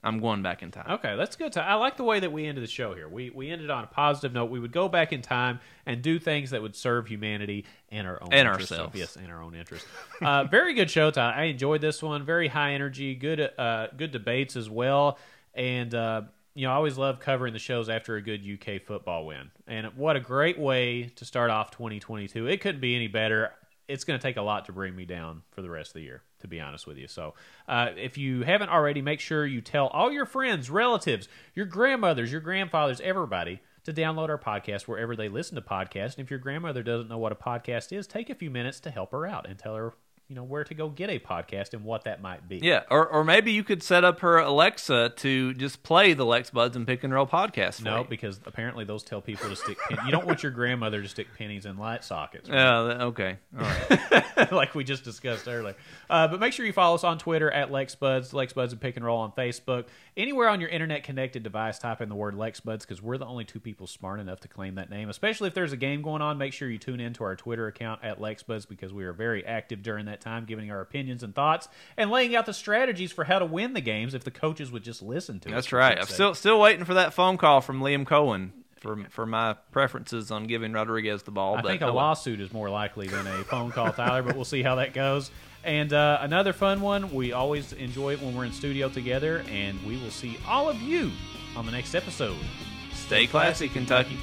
I'm going back in time. Okay, that's good. I like the way that we ended the show here. We we ended on a positive note. We would go back in time and do things that would serve humanity and our own And interests. ourselves. yes, and our own interest. Uh, very good show, Ty. I enjoyed this one. Very high energy. Good uh, good debates as well. And uh, you know, I always love covering the shows after a good UK football win. And what a great way to start off 2022. It couldn't be any better. It's going to take a lot to bring me down for the rest of the year, to be honest with you. So, uh, if you haven't already, make sure you tell all your friends, relatives, your grandmothers, your grandfathers, everybody to download our podcast wherever they listen to podcasts. And if your grandmother doesn't know what a podcast is, take a few minutes to help her out and tell her, you know, where to go get a podcast and what that might be. Yeah, or or maybe you could set up her Alexa to just play the LexBuds and Pick and Roll podcast. No, you. because apparently those tell people to stick. Pen- you don't want your grandmother to stick pennies in light sockets. Yeah, th- okay. All right. like we just discussed earlier. Uh, but make sure you follow us on Twitter at LexBuds, LexBuds and Pick and Roll on Facebook. Anywhere on your internet connected device, type in the word LexBuds because we're the only two people smart enough to claim that name. Especially if there's a game going on, make sure you tune in to our Twitter account at LexBuds because we are very active during that time, giving our opinions and thoughts and laying out the strategies for how to win the games if the coaches would just listen to us. That's right. I'm still still waiting for that phone call from Liam Coen for for my preferences on giving Rodriguez the ball. I think a lawsuit is more likely than a phone call, Tyler, but we'll see how that goes. And uh, another fun one, we always enjoy it when we're in studio together, and we will see all of you on the next episode. Stay classy, Kentucky.